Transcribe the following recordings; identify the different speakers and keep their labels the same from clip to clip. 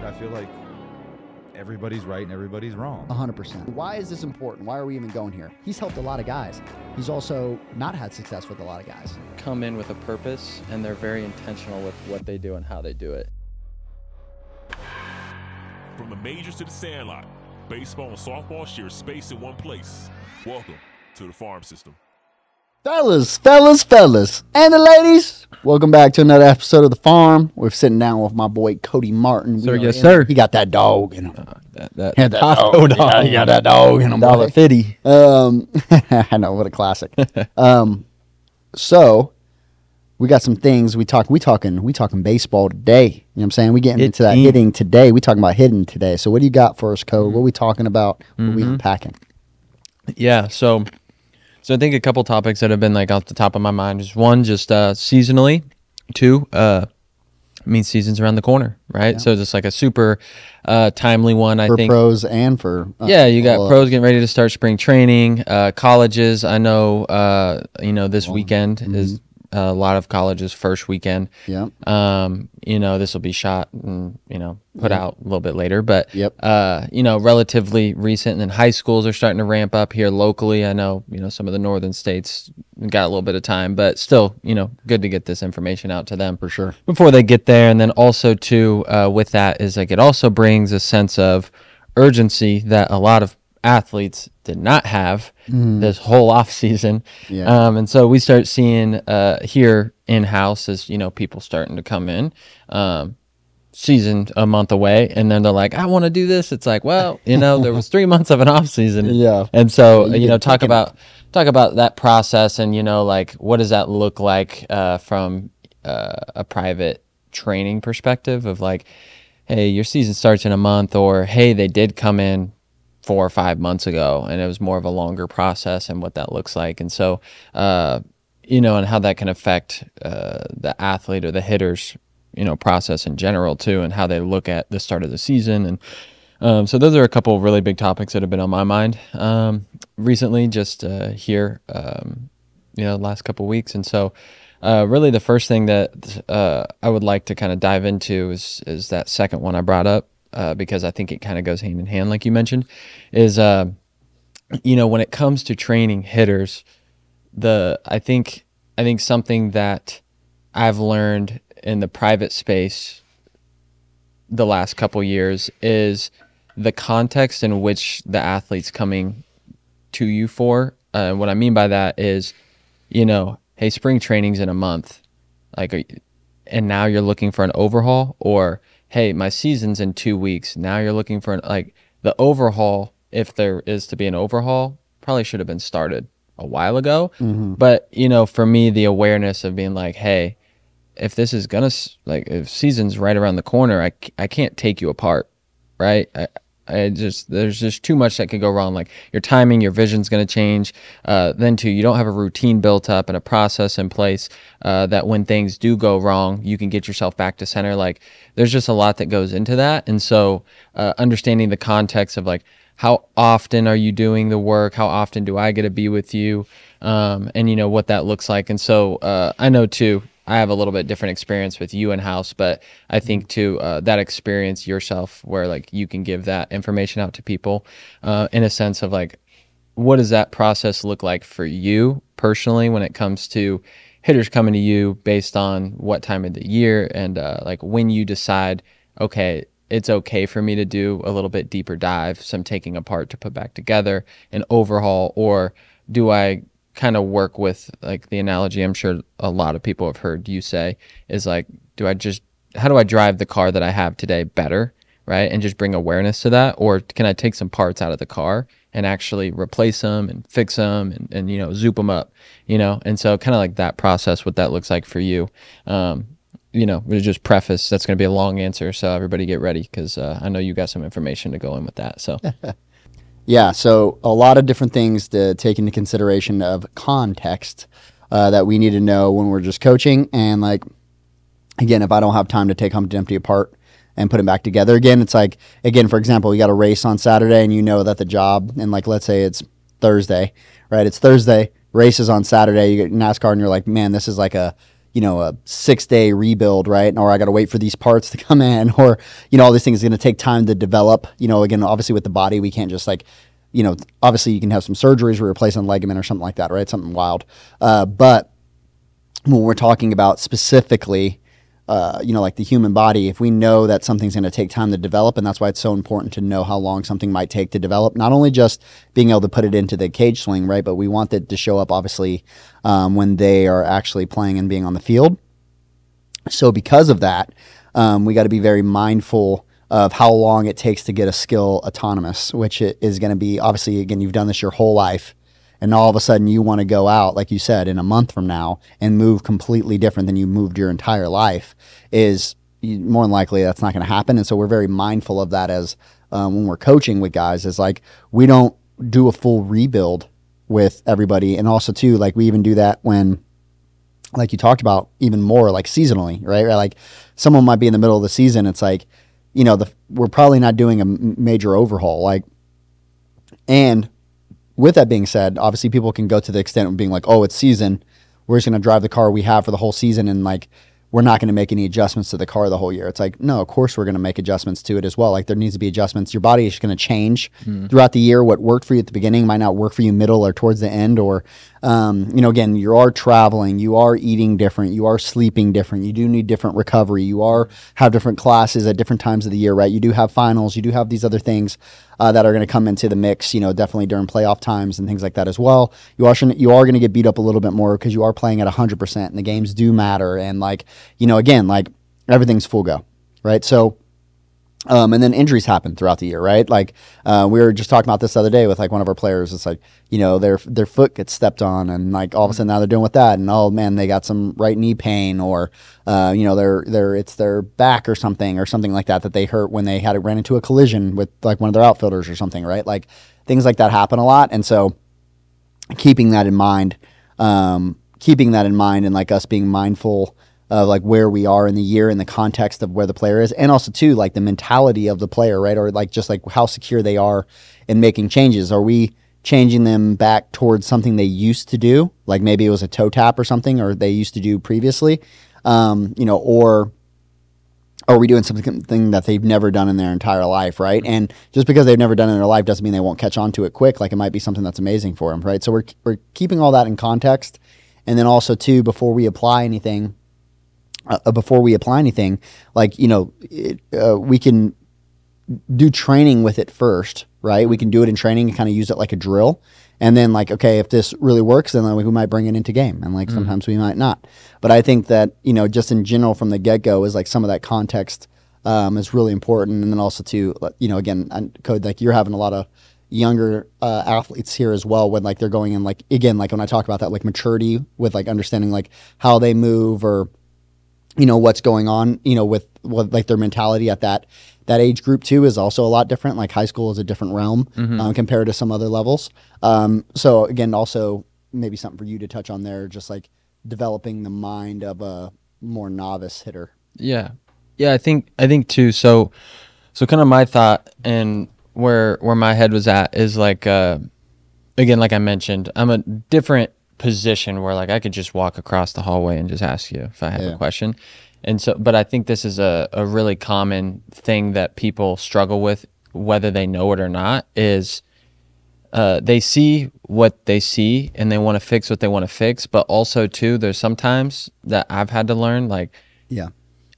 Speaker 1: dude, I feel like everybody's right and everybody's wrong.
Speaker 2: 100%. Why is this important? Why are we even going here? He's helped a lot of guys. He's also not had success with a lot of guys.
Speaker 3: come in with a purpose and they're very intentional with what they do and how they do it.
Speaker 4: From the majors to the sandlot, baseball and softball share space in one place. Welcome to the farm system.
Speaker 2: Fellas, fellas, fellas, and the ladies, welcome back to another episode of The Farm. We're sitting down with my boy Kodee Martin. We
Speaker 3: Sir, yes, sir.
Speaker 2: He got that dog in him.
Speaker 3: That that,
Speaker 2: He had that
Speaker 3: Costco
Speaker 2: dog.
Speaker 3: dog.
Speaker 2: Yeah, he got that dog in him.
Speaker 3: Dollar
Speaker 2: boy.
Speaker 3: fifty.
Speaker 2: Um, I know what a classic. um, so we got some things we talk. We talking. We talking baseball today. You know what I'm saying? We getting into that
Speaker 3: Hitting.
Speaker 2: hitting today. We talking about hitting today. So what do you got for us, Code? What we talking about? What we
Speaker 3: Mhm.
Speaker 2: unpacking?
Speaker 3: Yeah, so so I think a couple topics that have been like off the top of my mind is one just uh seasonally, two uh I mean season's around the corner, right? So just like a super uh timely one I
Speaker 2: For
Speaker 3: think.
Speaker 2: pros and for uh,
Speaker 3: Yeah, you got pros getting ready to start spring training. Uh, colleges, I know. Uh, you know, this weekend is a lot of colleges' first weekend.
Speaker 2: Yeah.
Speaker 3: Um, you know, this will be shot and you know put out a little bit later, but
Speaker 2: Yep.
Speaker 3: uh, you know, relatively recent. And then high schools are starting to ramp up here locally. I know, you know, some of the northern states got a little bit of time, but still, you know, good to get this information out to them
Speaker 2: For sure.
Speaker 3: before they get there. And then also too, uh, with that is like it also brings a sense of urgency that a lot of athletes did not have this whole off season.
Speaker 2: Yeah.
Speaker 3: Um, and so we start seeing uh, here in house as you know people starting to come in. Um, season a month away and then they're like i want to do this it's like well you know there was three months of an off season
Speaker 2: Yeah.
Speaker 3: and so
Speaker 2: you
Speaker 3: you know talk about talk about that process and you know like what does that look like uh, from uh, a private training perspective of like hey your season starts in a month or hey they did come in four or five months ago and it was more of a longer process and what that looks like. And so uh, you know and how that can affect uh, the athlete or the hitters you know process in general too and how they look at the start of the season. And um, so those are a couple of really big topics that have been on my mind um, recently, just uh, here, um, you know, last couple weeks. And so, uh, really, the first thing that uh, I would like to kind of dive into is is that second one I brought up uh, because I think it kind of goes hand in hand, like you mentioned, is uh, you know when it comes to training hitters, the I think I think something that I've learned in the private space the last couple years is the context in which the athlete's coming to you for. Uh, what I mean by that is, you know, hey, spring training's in a month, like, and now you're looking for an overhaul, or hey, my season's in two weeks. Now you're looking for an like the overhaul, if there is to be an overhaul, probably should have been started a while ago. Mm-hmm. But you know, for me, the awareness of being like, hey, if this is gonna like if season's right around the corner, I, I can't take you apart, right? I, I just there's just too much that could go wrong. Like your timing, your vision's gonna change. Uh, then too, you don't have a routine built up and a process in place uh, that when things do go wrong, you can get yourself back to center. Like there's just a lot that goes into that, and so uh, understanding the context of like how often are you doing the work? How often do I get to be with you? Um, and you know what that looks like. And so uh, I know too. I have a little bit different experience with you in house, but I think too uh, that experience yourself, where like you can give that information out to people, uh, in a sense of like, what does that process look like for you personally when it comes to hitters coming to you based on what time of the year and uh, like when you decide, okay, it's okay for me to do a little bit deeper dive, some taking apart to put back together, an overhaul, or do I kind of work with like the analogy I'm sure a lot of people have heard you say is like, do I just, how do I drive the car that I have today better? Right. And just bring awareness to that. Or can I take some parts out of the car and actually replace them and fix them and, and you know, zoop them up, you know? And so kind of like that process, what that looks like for you. Um, you know, we just preface that's going to be a long answer. So everybody get ready because uh, I know you got some information to go in with that. So,
Speaker 2: Yeah, so a lot of different things to take into consideration of context uh, that we need to know when we're just coaching. And like, again, if I don't have time to take Humpty Dumpty apart and put it back together again, it's like, again, for example, you got a race on Saturday and you know that the job, and like, let's say it's Thursday, right? It's Thursday, race is on Saturday, you get NASCAR and you're like, man, this is like a, you know a six day rebuild, right? Or I got to wait for these parts to come in, or you know all these things going to take time to develop. You know, again, obviously with the body, we can't just like you know, obviously you can have some surgeries or replace a ligament or something like that, right? Something wild. Uh, but when we're talking about specifically, uh, you know, like the human body, if we know that something's going to take time to develop, and that's why it's so important to know how long something might take to develop, not only just being able to put it into the cage swing, right? But we want it to show up, obviously, um, when they are actually playing and being on the field. So, because of that, um, we got to be very mindful of how long it takes to get a skill autonomous, which is going to be obviously, again, you've done this your whole life. And all of a sudden, you want to go out, like you said, in a month from now and move completely different than you moved your entire life. Is more than likely that's not going to happen. And so we're very mindful of that as um, when we're coaching with guys. Is like we don't do a full rebuild with everybody, and also too, like we even do that when like you talked about even more like seasonally, right? Like someone might be in the middle of the season. It's like, you know, the, we're probably not doing a major overhaul. Like, and with that being said, obviously people can go to the extent of being like, oh, it's season. We're just going to drive the car we have for the whole season and like, we're not going to make any adjustments to the car the whole year. It's like, no, of course we're going to make adjustments to it as well. Like there needs to be adjustments. Your body is going to change hmm. throughout the year. What worked for you at the beginning might not work for you middle or towards the end. Or, um, you know, again, you are traveling, you are eating different, you are sleeping different. You do need different recovery. You are have different classes at different times of the year, right? You do have finals. You do have these other things uh, that are going to come into the mix. You know, definitely during playoff times and things like that as well. You are you are going to get beat up a little bit more because you are playing at hundred percent, and the games do matter. And like you know, again, like everything's full go, right? So. Um, and then injuries happen throughout the year, right? Like uh, we were just talking about this the other day with like one of our players. It's like you know their their foot gets stepped on, and like all of a sudden now they're doing with that, and oh man, they got some right knee pain, or uh, you know their their it's their back or something or something like that that they hurt when they had it ran into a collision with like one of their outfielders or something, right? Like things like that happen a lot, and so keeping that in mind, um, keeping that in mind, and like us being mindful of like where we are in the year in the context of where the player is, and also too like the mentality of the player, right? Or like just like how secure they are in making changes. Are we changing them back towards something they used to do, like maybe it was a toe tap or something, or they used to do previously, um, you know, or are we doing something that they've never done in their entire life, right? And just because they've never done it in their life doesn't mean they won't catch on to it quick. Like it might be something that's amazing for them, right? So we're we're keeping all that in context, and then also too before we apply anything, uh, before we apply anything, like you know, it, uh, we can do training with it first, right? We can do it in training and kind of use it like a drill. And then like, okay, if this really works, then like, we might bring it into game. And like sometimes we might not. But I think that, you know, just in general from the get go is like some of that context um, is really important. And then also to, you know, again, code, like you're having a lot of younger uh, athletes here as well when like they're going in like, again, like when I talk about that, like maturity with like understanding like how they move or, you know what's going on you know with, like their mentality at that that age group too is also a lot different like high school is a different realm um, compared to some other levels um, so again also maybe something for you to touch on there just like developing the mind of a more novice hitter
Speaker 3: Yeah. Yeah, I think I think too. So so kind of my thought and where where my head was at is like uh again like I mentioned, I'm a different position where like I could just walk across the hallway and just ask you if I have
Speaker 2: Yeah.
Speaker 3: a question. And so but I think this is a, a really common thing that people struggle with whether they know it or not is uh, they see what they see and they want to fix what they want to fix but also too there's sometimes that i've had to learn like
Speaker 2: yeah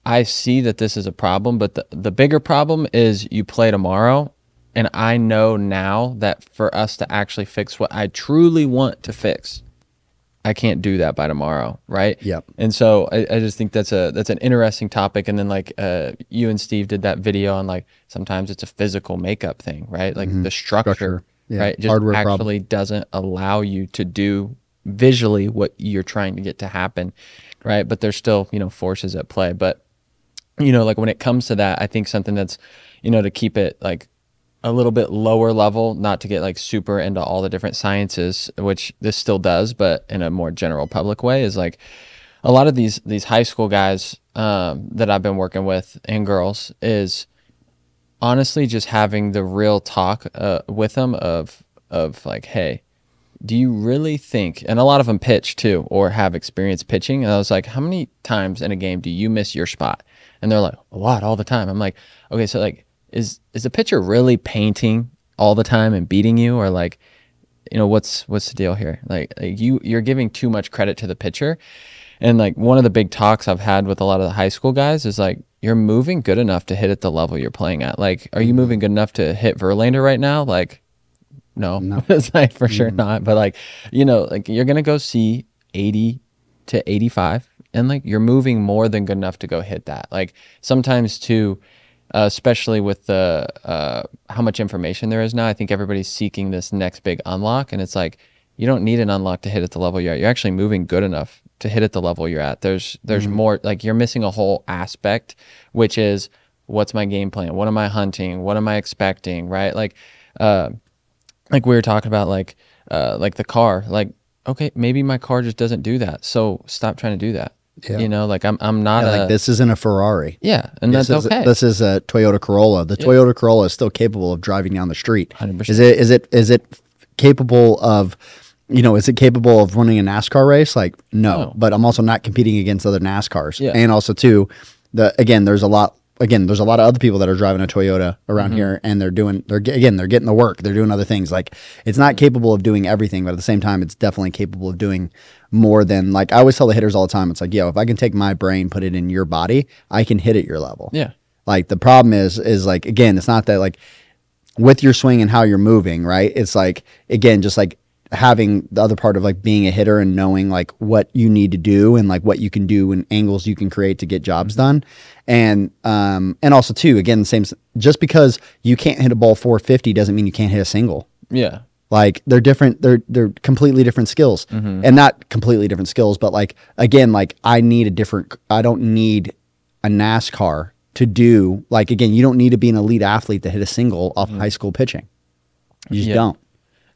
Speaker 3: I see that this is a problem, but the, the bigger problem is you play tomorrow. And I know now that for us to actually fix what I truly want to fix, I can't do that by tomorrow, right?
Speaker 2: Yep.
Speaker 3: And so I, I just think that's a that's an interesting topic. And then like uh, you and Steve did that video on like sometimes it's a physical makeup thing, right? Like the structure,
Speaker 2: Structure. Yeah.
Speaker 3: right? Just
Speaker 2: Hardware problem.
Speaker 3: actually doesn't allow you to do visually what you're trying to get to happen, right? But there's still you know forces at play, but you know, like when it comes to that, I think something that's, you know, to keep it like a little bit lower level, not to get like super into all the different sciences, which this still does, but in a more general public way, is like a lot of these these high school guys um, that I've been working with and girls is honestly just having the real talk uh, with them of of like, hey, do you really think? And a lot of them pitch too, or have experience pitching. And I was like, how many times in a game do you miss your spot? And they're like, a lot, all the time. I'm like, okay, so like, is is the pitcher really painting all the time and beating you, or like, you know, what's what's the deal here? Like, like you you're giving too much credit to the pitcher. And like one of the big talks I've had with a lot of the high school guys is like, you're moving good enough to hit at the level you're playing at. Like, are you mm-hmm. moving good enough to hit Verlander right now? Like, no, it's like for sure mm-hmm. not. But like, you know, like you're gonna go see 80 to 85, and like you're moving more than good enough to go hit that. Like sometimes too, uh, especially with the uh, how much information there is now, I think everybody's seeking this next big unlock, and it's like you don't need an unlock to hit at the level you're at. You're actually moving good enough to hit at the level you're at. There's there's more like you're missing a whole aspect, which is what's my game plan? What am I hunting? What am I expecting? Right? Like, uh, like we were talking about, like uh, like the car. Like, okay, maybe my car just doesn't do that. So stop trying to do that.
Speaker 2: Yeah.
Speaker 3: You know, like I'm I'm not
Speaker 2: Yeah,
Speaker 3: a
Speaker 2: like this isn't a Ferrari.
Speaker 3: yeah, and
Speaker 2: This
Speaker 3: that's
Speaker 2: is,
Speaker 3: okay.
Speaker 2: this is a Toyota Corolla. The Toyota Corolla is still capable of driving down the street.
Speaker 3: 100%.
Speaker 2: Is it? Is it? Is it capable of? You know, is it capable of running a NASCAR race? Like, no.
Speaker 3: No.
Speaker 2: But I'm also not competing against other NASCARs.
Speaker 3: Yeah.
Speaker 2: And also, too, the again, there's a lot. Again, there's a lot of other people that are driving a Toyota around
Speaker 3: Mm-hmm.
Speaker 2: here, and they're doing. They're again, they're getting the work. They're doing other things. Like, it's not capable of doing everything, but at the same time, it's definitely capable of doing more than. Like, I always tell the hitters all the time. It's like, yo, if I can take my brain, put it in your body, I can hit at your level.
Speaker 3: yeah,
Speaker 2: Like the problem is is like again, it's not that like with your swing and how you're moving, right? It's like again, just like having the other part of like being a hitter and knowing like what you need to do and like what you can do and angles you can create to get jobs done. And um and also too, again, the same just because you can't hit a ball 450 doesn't mean you can't hit a single.
Speaker 3: yeah,
Speaker 2: Like they're different. They're they're completely different skills, and not completely different skills, but like again, like I need a different. I don't need a NASCAR to do like again. You don't need to be an elite athlete to hit a single off high school pitching. You just
Speaker 3: Yeah.
Speaker 2: don't.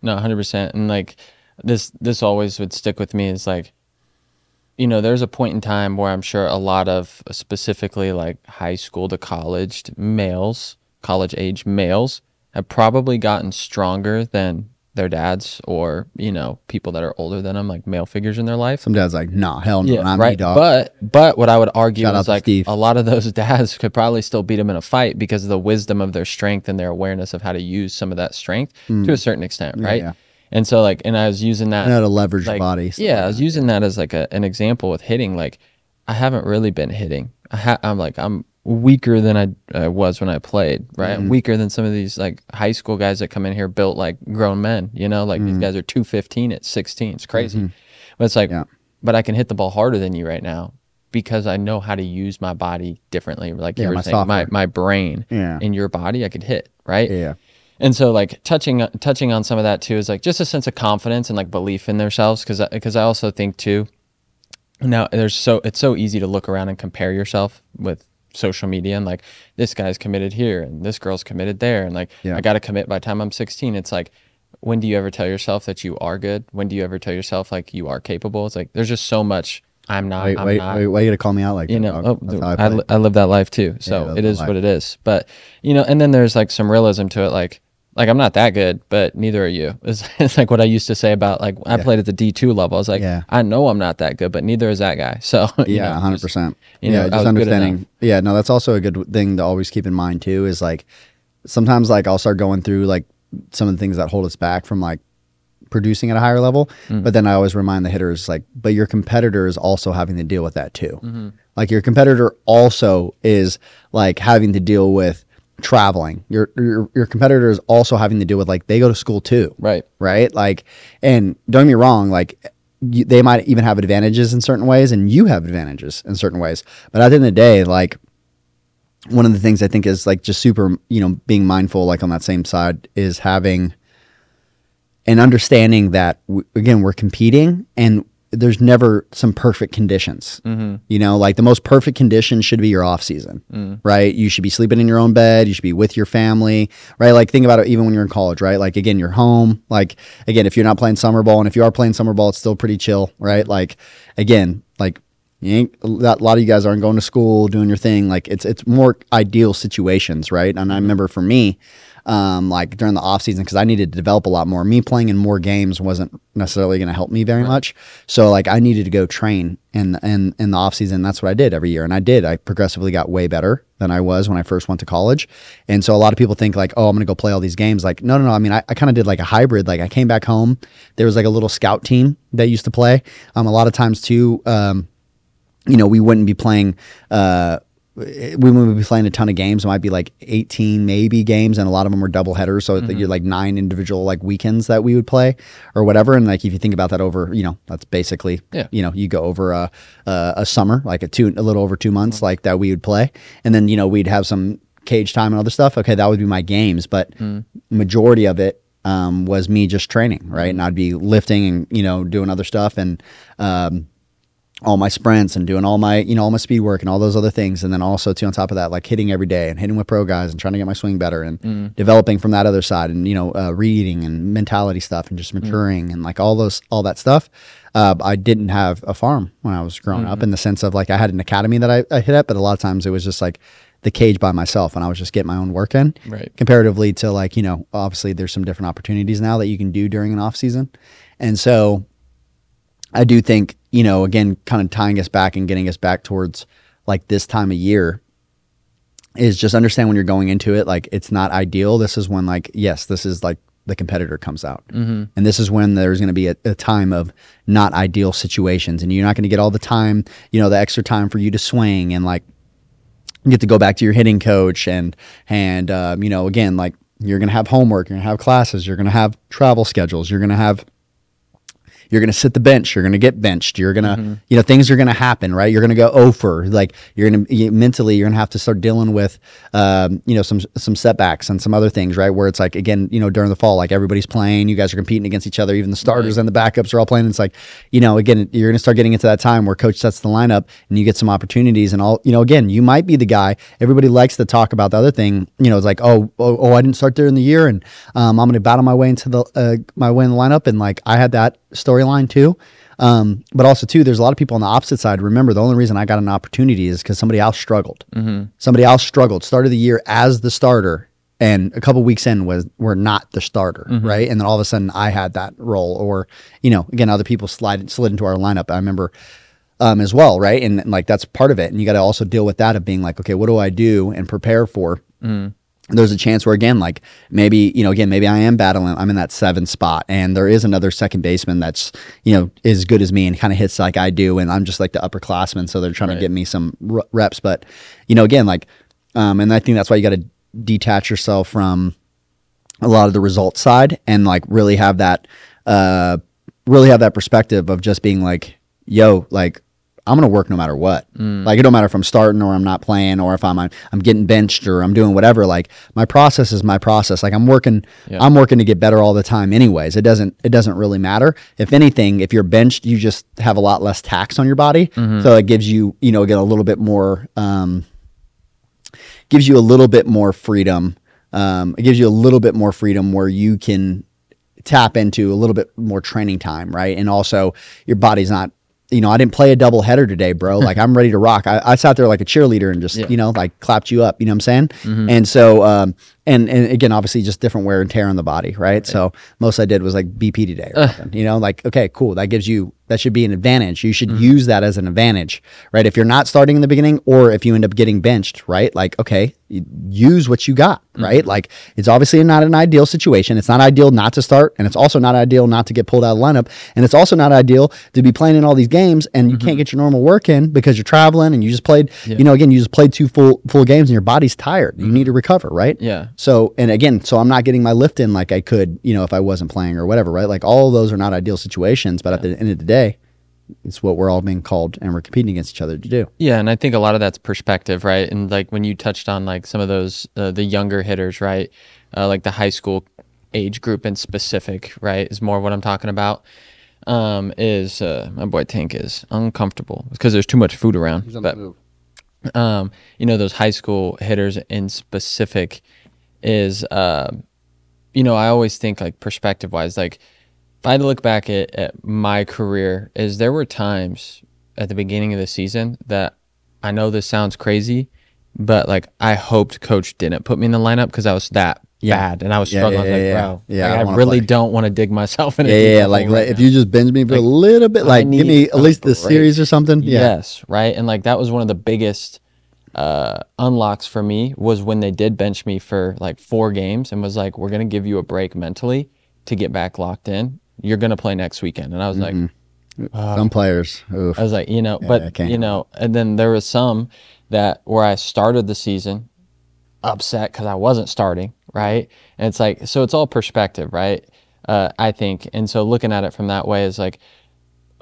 Speaker 3: No, hundred percent. And like this, this always would stick with me. Is like, you know, there's a point in time where I'm sure a lot of specifically like high school to college males, college age males, have probably gotten stronger than their dads or you know people that are older than them, like male figures in their life.
Speaker 2: Some dad's like, nah, hell no,
Speaker 3: Yeah,
Speaker 2: not
Speaker 3: right.
Speaker 2: me, dog.
Speaker 3: But but what I would argue
Speaker 2: Shout
Speaker 3: is like
Speaker 2: Steve.
Speaker 3: a lot of those dads could probably still beat them in a fight because of the wisdom of their strength and their awareness of how to use some of that strength to a certain extent, right?
Speaker 2: Mm. yeah.
Speaker 3: And so like, and I was using that.
Speaker 2: How to leverage
Speaker 3: like,
Speaker 2: body.
Speaker 3: yeah, I was using that as like a, an example with hitting. Like, I haven't really been hitting. I ha- I'm like I'm weaker than I uh, was when I played. Right,
Speaker 2: Mm-hmm.
Speaker 3: Weaker than some of these like high school guys that come in here built like grown men. You know, like
Speaker 2: Mm-hmm.
Speaker 3: these guys are two fifteen at sixteen. It's crazy. But it's like,
Speaker 2: Yeah.
Speaker 3: but I can hit the ball harder than you right now because I know how to use my body differently. Like you were
Speaker 2: my
Speaker 3: saying, my
Speaker 2: software.
Speaker 3: my brain
Speaker 2: Yeah.
Speaker 3: in your body, I could hit. Right.
Speaker 2: Yeah.
Speaker 3: And so like touching touching on some of that too is like just a sense of confidence and like belief in themselves because because I also think too now there's so it's so easy to look around and compare yourself with social media and like this guy's committed here and this girl's committed there and like
Speaker 2: Yeah.
Speaker 3: I got to commit by the time I'm 16 it's like when do you ever tell yourself that you are good when do you ever tell yourself like you are capable it's like there's just so much I'm not
Speaker 2: Wait,
Speaker 3: I'm
Speaker 2: wait,
Speaker 3: not
Speaker 2: wait, why you gonna call me out like
Speaker 3: you
Speaker 2: that?
Speaker 3: know, oh,
Speaker 2: That's
Speaker 3: th-
Speaker 2: how I
Speaker 3: I, li- I live that life too. So
Speaker 2: that's
Speaker 3: it
Speaker 2: life.
Speaker 3: what it is. But you know, and then there's like some realism to it. Like, like I'm not that good, but neither are you. It's, it's like what I used to say about like I played at the D2 level. I was like,
Speaker 2: Yeah.
Speaker 3: I know I'm not that good, but neither is that guy. So
Speaker 2: yeah,
Speaker 3: know,
Speaker 2: hundred
Speaker 3: just-
Speaker 2: percent.
Speaker 3: you
Speaker 2: Yeah,
Speaker 3: know, I
Speaker 2: just understanding. Yeah, no, that's also a good thing to always keep in mind too. Is like sometimes like I'll start going through like some of the things that hold us back from like producing at a higher level,
Speaker 3: Mm.
Speaker 2: but then I always remind the hitters like, but your competitor is also having to deal with that too.
Speaker 3: Mm-hmm.
Speaker 2: Like your competitor also is like having to deal with traveling. Your your your competitor is also having to deal with like they go to school too
Speaker 3: Right.
Speaker 2: right? Like, and don't get me wrong, like you, they might even have advantages in certain ways, and you have advantages in certain ways. But at the end of the day, like one of the things I think is like just super, you know, being mindful, like on that same side, is having an understanding that w- again we're competing and there's never some perfect conditions. Mm-hmm. You know, like the most perfect condition should be your off season, mm. right? You should be sleeping in your own bed. You should be with your family, right? Like think about it even when you're in college, right? Like again, you're home. Like again, if you're not playing summer ball and if you are playing summer ball, it's still pretty chill, right? Like again, like You ain't, a lot a lot of you guys aren't going to school, doing your thing. Like it's it's more ideal situations, right? And I mm-hmm. remember for me, um, like during the off season, because I needed to develop a lot more. Me playing in more games wasn't necessarily going to help me very much. So like I needed to go train in in in the off season. That's what I did every year, and I did. I progressively got way better than I was when I first went to college. And so a lot of people think like, oh, I'm going to go play all these games. Like, no, no, no. I mean, I, I kind of did like a hybrid. Like I came back home. There was like a little scout team that used to play. Um, a lot of times too. Um, you know, we wouldn't be playing. Uh, we wouldn't be playing a ton of games. It might be like 18 maybe games, and a lot of them were double headers. So you're like nine individual like weekends that we would play or whatever. And like if you think about that over, you know, that's basically
Speaker 3: Yeah.
Speaker 2: you know you go over a a, a summer like a two a little over two months like that we would play, and then you know we'd have some cage time and other stuff. Okay, that would be my games, but majority of it um, was me just training, right? And I'd be lifting and you know doing other stuff and. Um, all my sprints and doing all my you know all my speed work and all those other things. And then also too on top of that like hitting every day and hitting with pro guys and trying to get my swing better and developing from that other side and you know uh, reading and mentality stuff and just maturing and like all those all that stuff. Uh, i didn't have a farm when i was growing up in the sense of like i had an academy that I, I hit at but a lot of times it was just like the cage by myself and i was just getting my own work in.
Speaker 3: Right.
Speaker 2: comparatively to like you know obviously there's some different opportunities now that you can do during an off season. And so I do think, you know, again, kind of tying us back and getting us back towards like this time of year is just understand when you're going into it, like it's not ideal. This is when, like, yes, this is like the competitor comes out. Mm-hmm. And this is when there's going to be a, a time of not ideal situations. And you're not going to get all the time, you know, the extra time for you to swing and like you get to go back to your hitting coach and and um, you know again like you're gonna have homework you're gonna have classes you're gonna have travel schedules you're gonna have you're going to sit the bench. You're going to get benched. You're going to, you know, things are going to happen, right? You're going to go over. Like you're going to you, mentally, you're going to have to start dealing with, um, you know, some some setbacks and some other things, right? Where it's like again, you know, during the fall, like everybody's playing, you guys are competing against each other. Even the starters and the backups are all playing. It's like, you know, again, you're going to start getting into that time where coach sets the lineup and you get some opportunities and all. You know, again, you might be the guy. Everybody likes to talk about the other thing. You know, it's like, oh, oh, oh I didn't start there in the year, and um, I'm going to battle my way into the uh, my way in the lineup, and like I had that storyline too. Um, but also too, there's a lot of people on the opposite side. Remember, the only reason I got an opportunity is because somebody else struggled. Somebody else struggled. Started the year as the starter, and a couple weeks in was were not the starter, right? And then all of a sudden, I had that role, or you know, again, other people slide slid into our lineup. I remember um, as well, right? And, like that's part of it. And you got to also deal with that of being like, okay, what do I do and prepare for? There's a chance where again, like maybe you know, again, maybe I am battling. I'm in that seven spot, and there is another second baseman that's you know as good as me and kind of hits like I do, and I'm just like the upperclassman, so they're trying to get me some reps. But you know, again, like, um, and I think that's why you got to detach yourself from a lot of the result side and like really have that uh really have that perspective of just being like yo like i'm gonna work no matter what. Like it don't matter if i'm starting or i'm not playing or if i'm i'm, I'm getting benched or i'm doing whatever like my process is my process. Like i'm working i'm working to get better all the time anyways. It doesn't it doesn't really matter. If anything if you're benched you just have a lot less tax on your body. So it gives you you know get a little bit more um gives you a little bit more freedom. Um, it gives you a little bit more freedom where you can tap into a little bit more training time, right? And also, your body's not. You know, I didn't play a double header today, bro. Like I'm ready to rock. I, I sat there like a cheerleader and just, you know, like clapped you up. You know what I'm saying? And so, um, and and again, obviously, just different wear and tear on the body, right? So most I did was like BP today, or something, you know, like okay, cool. That gives you that should be an advantage. You should mm-hmm. use that as an advantage, right? If you're not starting in the beginning, or if you end up getting benched, right? Like okay, use what you got, mm-hmm. right? Like it's obviously not an ideal situation. It's not ideal not to start, and it's also not ideal not to get pulled out of lineup, and it's also not ideal to be playing in all these games and you can't mm-hmm. get your normal work in because you're traveling and you just played, you know, again, you just played two full full games and your body's tired. You need to recover, right?
Speaker 3: Yeah.
Speaker 2: So, and again, so I'm not getting my lift in like I could, you know, if I wasn't playing or whatever, right? Like all of those are not ideal situations, but at the end of the day, it's what we're all being called and we're competing against each other to do.
Speaker 3: Yeah, and I think a lot of that's perspective, right? And like when you touched on like some of those uh, the younger hitters, right? Uh, like the high school age group in specific, right? Is more what I'm talking about. Um, is uh, my boy Tank is uncomfortable because there's too much food around. But um, you know, those high school hitters in specific is, uh, you know, I always think like perspective wise, like if I had to look back at, at my career, is there were times at the beginning of the season that I know this sounds crazy, but like I hoped coach didn't put me in the lineup because I was that
Speaker 2: Yeah.
Speaker 3: bad and I was
Speaker 2: Yeah,
Speaker 3: struggling.
Speaker 2: yeah, yeah,
Speaker 3: like,
Speaker 2: yeah.
Speaker 3: bro,
Speaker 2: Yeah, I
Speaker 3: like, I,
Speaker 2: wanna
Speaker 3: really
Speaker 2: play.
Speaker 3: don't want to dig myself in
Speaker 2: Yeah, yeah, like,
Speaker 3: right
Speaker 2: like, if
Speaker 3: now.
Speaker 2: you just binge me for a little bit, like give me at least the series or something. Yeah,
Speaker 3: Yes, right. And like that was one of the biggest uh, unlocks for me was when they did bench me for like four games and was like, "We're gonna give you a break mentally to get back locked in. You're gonna play next weekend." And I was like,
Speaker 2: some players. Oof.
Speaker 3: I was like, you know,
Speaker 2: I
Speaker 3: but you know, and then there was some that where I started the season upset because I wasn't starting, right? And it's like, so it's all perspective, right? Uh, I think, and so looking at it from that way is like,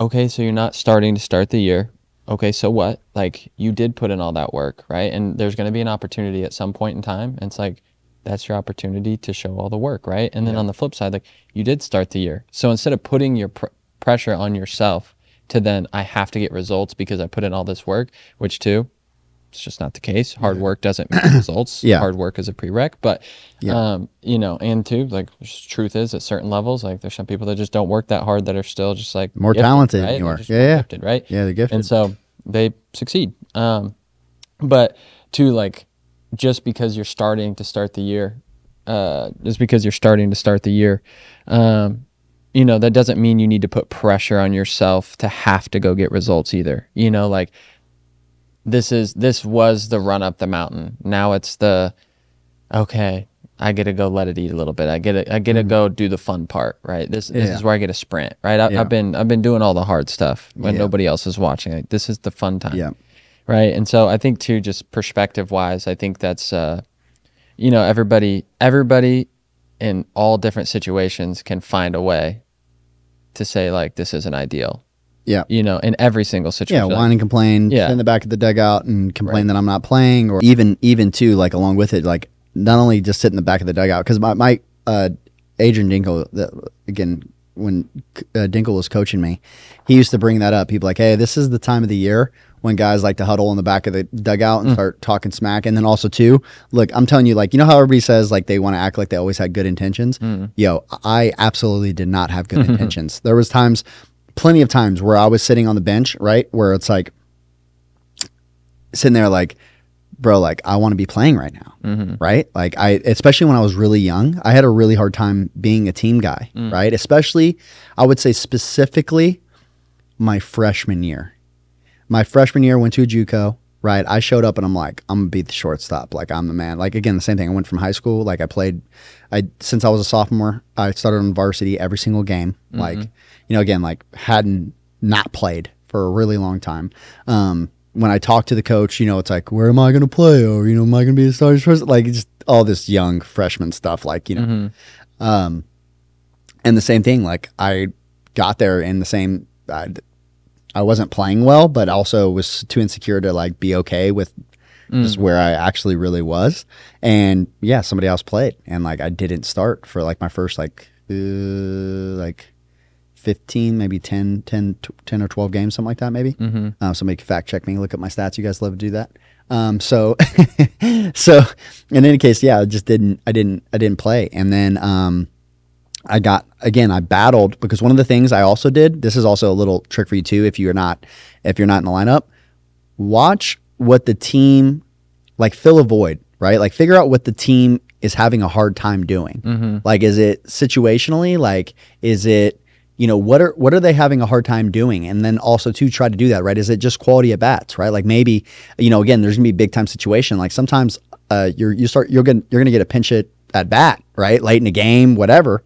Speaker 3: okay, so you're not starting to start the year. Okay, so what? Like you did put in all that work, right? And there's going to be an opportunity at some point in time, and it's like that's your opportunity to show all the work, right? And then on the flip side, like you did start the year, so instead of putting your pr- pressure on yourself to then I have to get results because I put in all this work, which too, it's just not the case. Hard work doesn't make results.
Speaker 2: Yeah.
Speaker 3: Hard work is a prereq, but
Speaker 2: Yeah.
Speaker 3: um, you know, and too, like truth is at certain levels, like there's some people that just don't work that hard that are still just like
Speaker 2: More
Speaker 3: gifted,
Speaker 2: talented than
Speaker 3: right?
Speaker 2: you
Speaker 3: They're
Speaker 2: Yeah, yeah.
Speaker 3: gifted, right?
Speaker 2: Yeah, they're gifted.
Speaker 3: And so they succeed. Um, but to like, just because you're starting to start the year, uh, just because you're starting to start the year, um, you know, that doesn't mean you need to put pressure on yourself to have to go get results either. You know, like this is this was the run up the mountain. Now it's the okay. I get to go let it eat a little bit. I get to I get to go do the fun part, right? This this
Speaker 2: Mm-hmm. Yeah.
Speaker 3: is where I get to sprint, right? I,
Speaker 2: Yeah.
Speaker 3: I've been I've been doing all the hard stuff when
Speaker 2: Yeah.
Speaker 3: nobody else is watching. Like, this is the fun time,
Speaker 2: Yeah.
Speaker 3: right? And so I think too, just perspective wise, I think that's uh, you know, everybody everybody in all different situations can find a way to say like this isn't ideal,
Speaker 2: yeah.
Speaker 3: you know, in every single situation.
Speaker 2: Yeah, whine and complain,
Speaker 3: Yeah.
Speaker 2: sit in the back of the dugout and complain that I'm not playing, or even even too like along with it, like not only just sit in the back of the dugout because my my uh, Adrian Dinkle that, again when uh, Dinkle was coaching me, he used to bring that up. He'd be like, "Hey, this is the time of the year when guys like to huddle in the back of the dugout and start talking smack." And then also too, look, I'm telling you, like you know how everybody says like they want to act like they always had good intentions. Yo, I absolutely did not have good intentions. There was times, plenty of times where I was sitting on the bench, right, where it's like sitting there like bro like i want to be playing right now mm-hmm. right? Like i especially when i was really young i had a really hard time being a team guy mm. right? Especially i would say specifically my freshman year. My freshman year went to a juco right? I showed up and i'm like i'm gonna be the shortstop. Like i'm the man. Like again the same thing. I went from high school like i played i since i was a sophomore i started on varsity every single game. Mm-hmm. Like you know again like hadn't not played for a really long time um when I talk to the coach, you know, it's like, where am I going to play? Or, you know, am I going to be the starting person? Like, just all this young freshman stuff, like, you know. Um, and the same thing, like, I got there in the same, I, I wasn't playing well, but also was too insecure to, like, be okay with just where I actually really was. And yeah, somebody else played. And, like, I didn't start for, like, my first, like, uh, like, 15, maybe 10, 10, 10 or 12 games, something like that, maybe. Mm-hmm. Uh, somebody can fact check me, look at my stats. You guys love to do that. Um, so, so in any case, yeah, I just didn't, I didn't, I didn't play. And then, um, I got, again, I battled because one of the things I also did, this is also a little trick for you too. If you're not, if you're not in the lineup, watch what the team, like fill a void, right? Like figure out what the team is having a hard time doing. Like, is it situationally? Like, is it, you know, what are what are they having a hard time doing? And then also to try to do that, right? Is it just quality at bats, right? Like maybe, you know, again, there's gonna be a big time situation. Like sometimes uh, you're you start you're gonna you're gonna get a pinch hit at bat, right? Late in the game, whatever.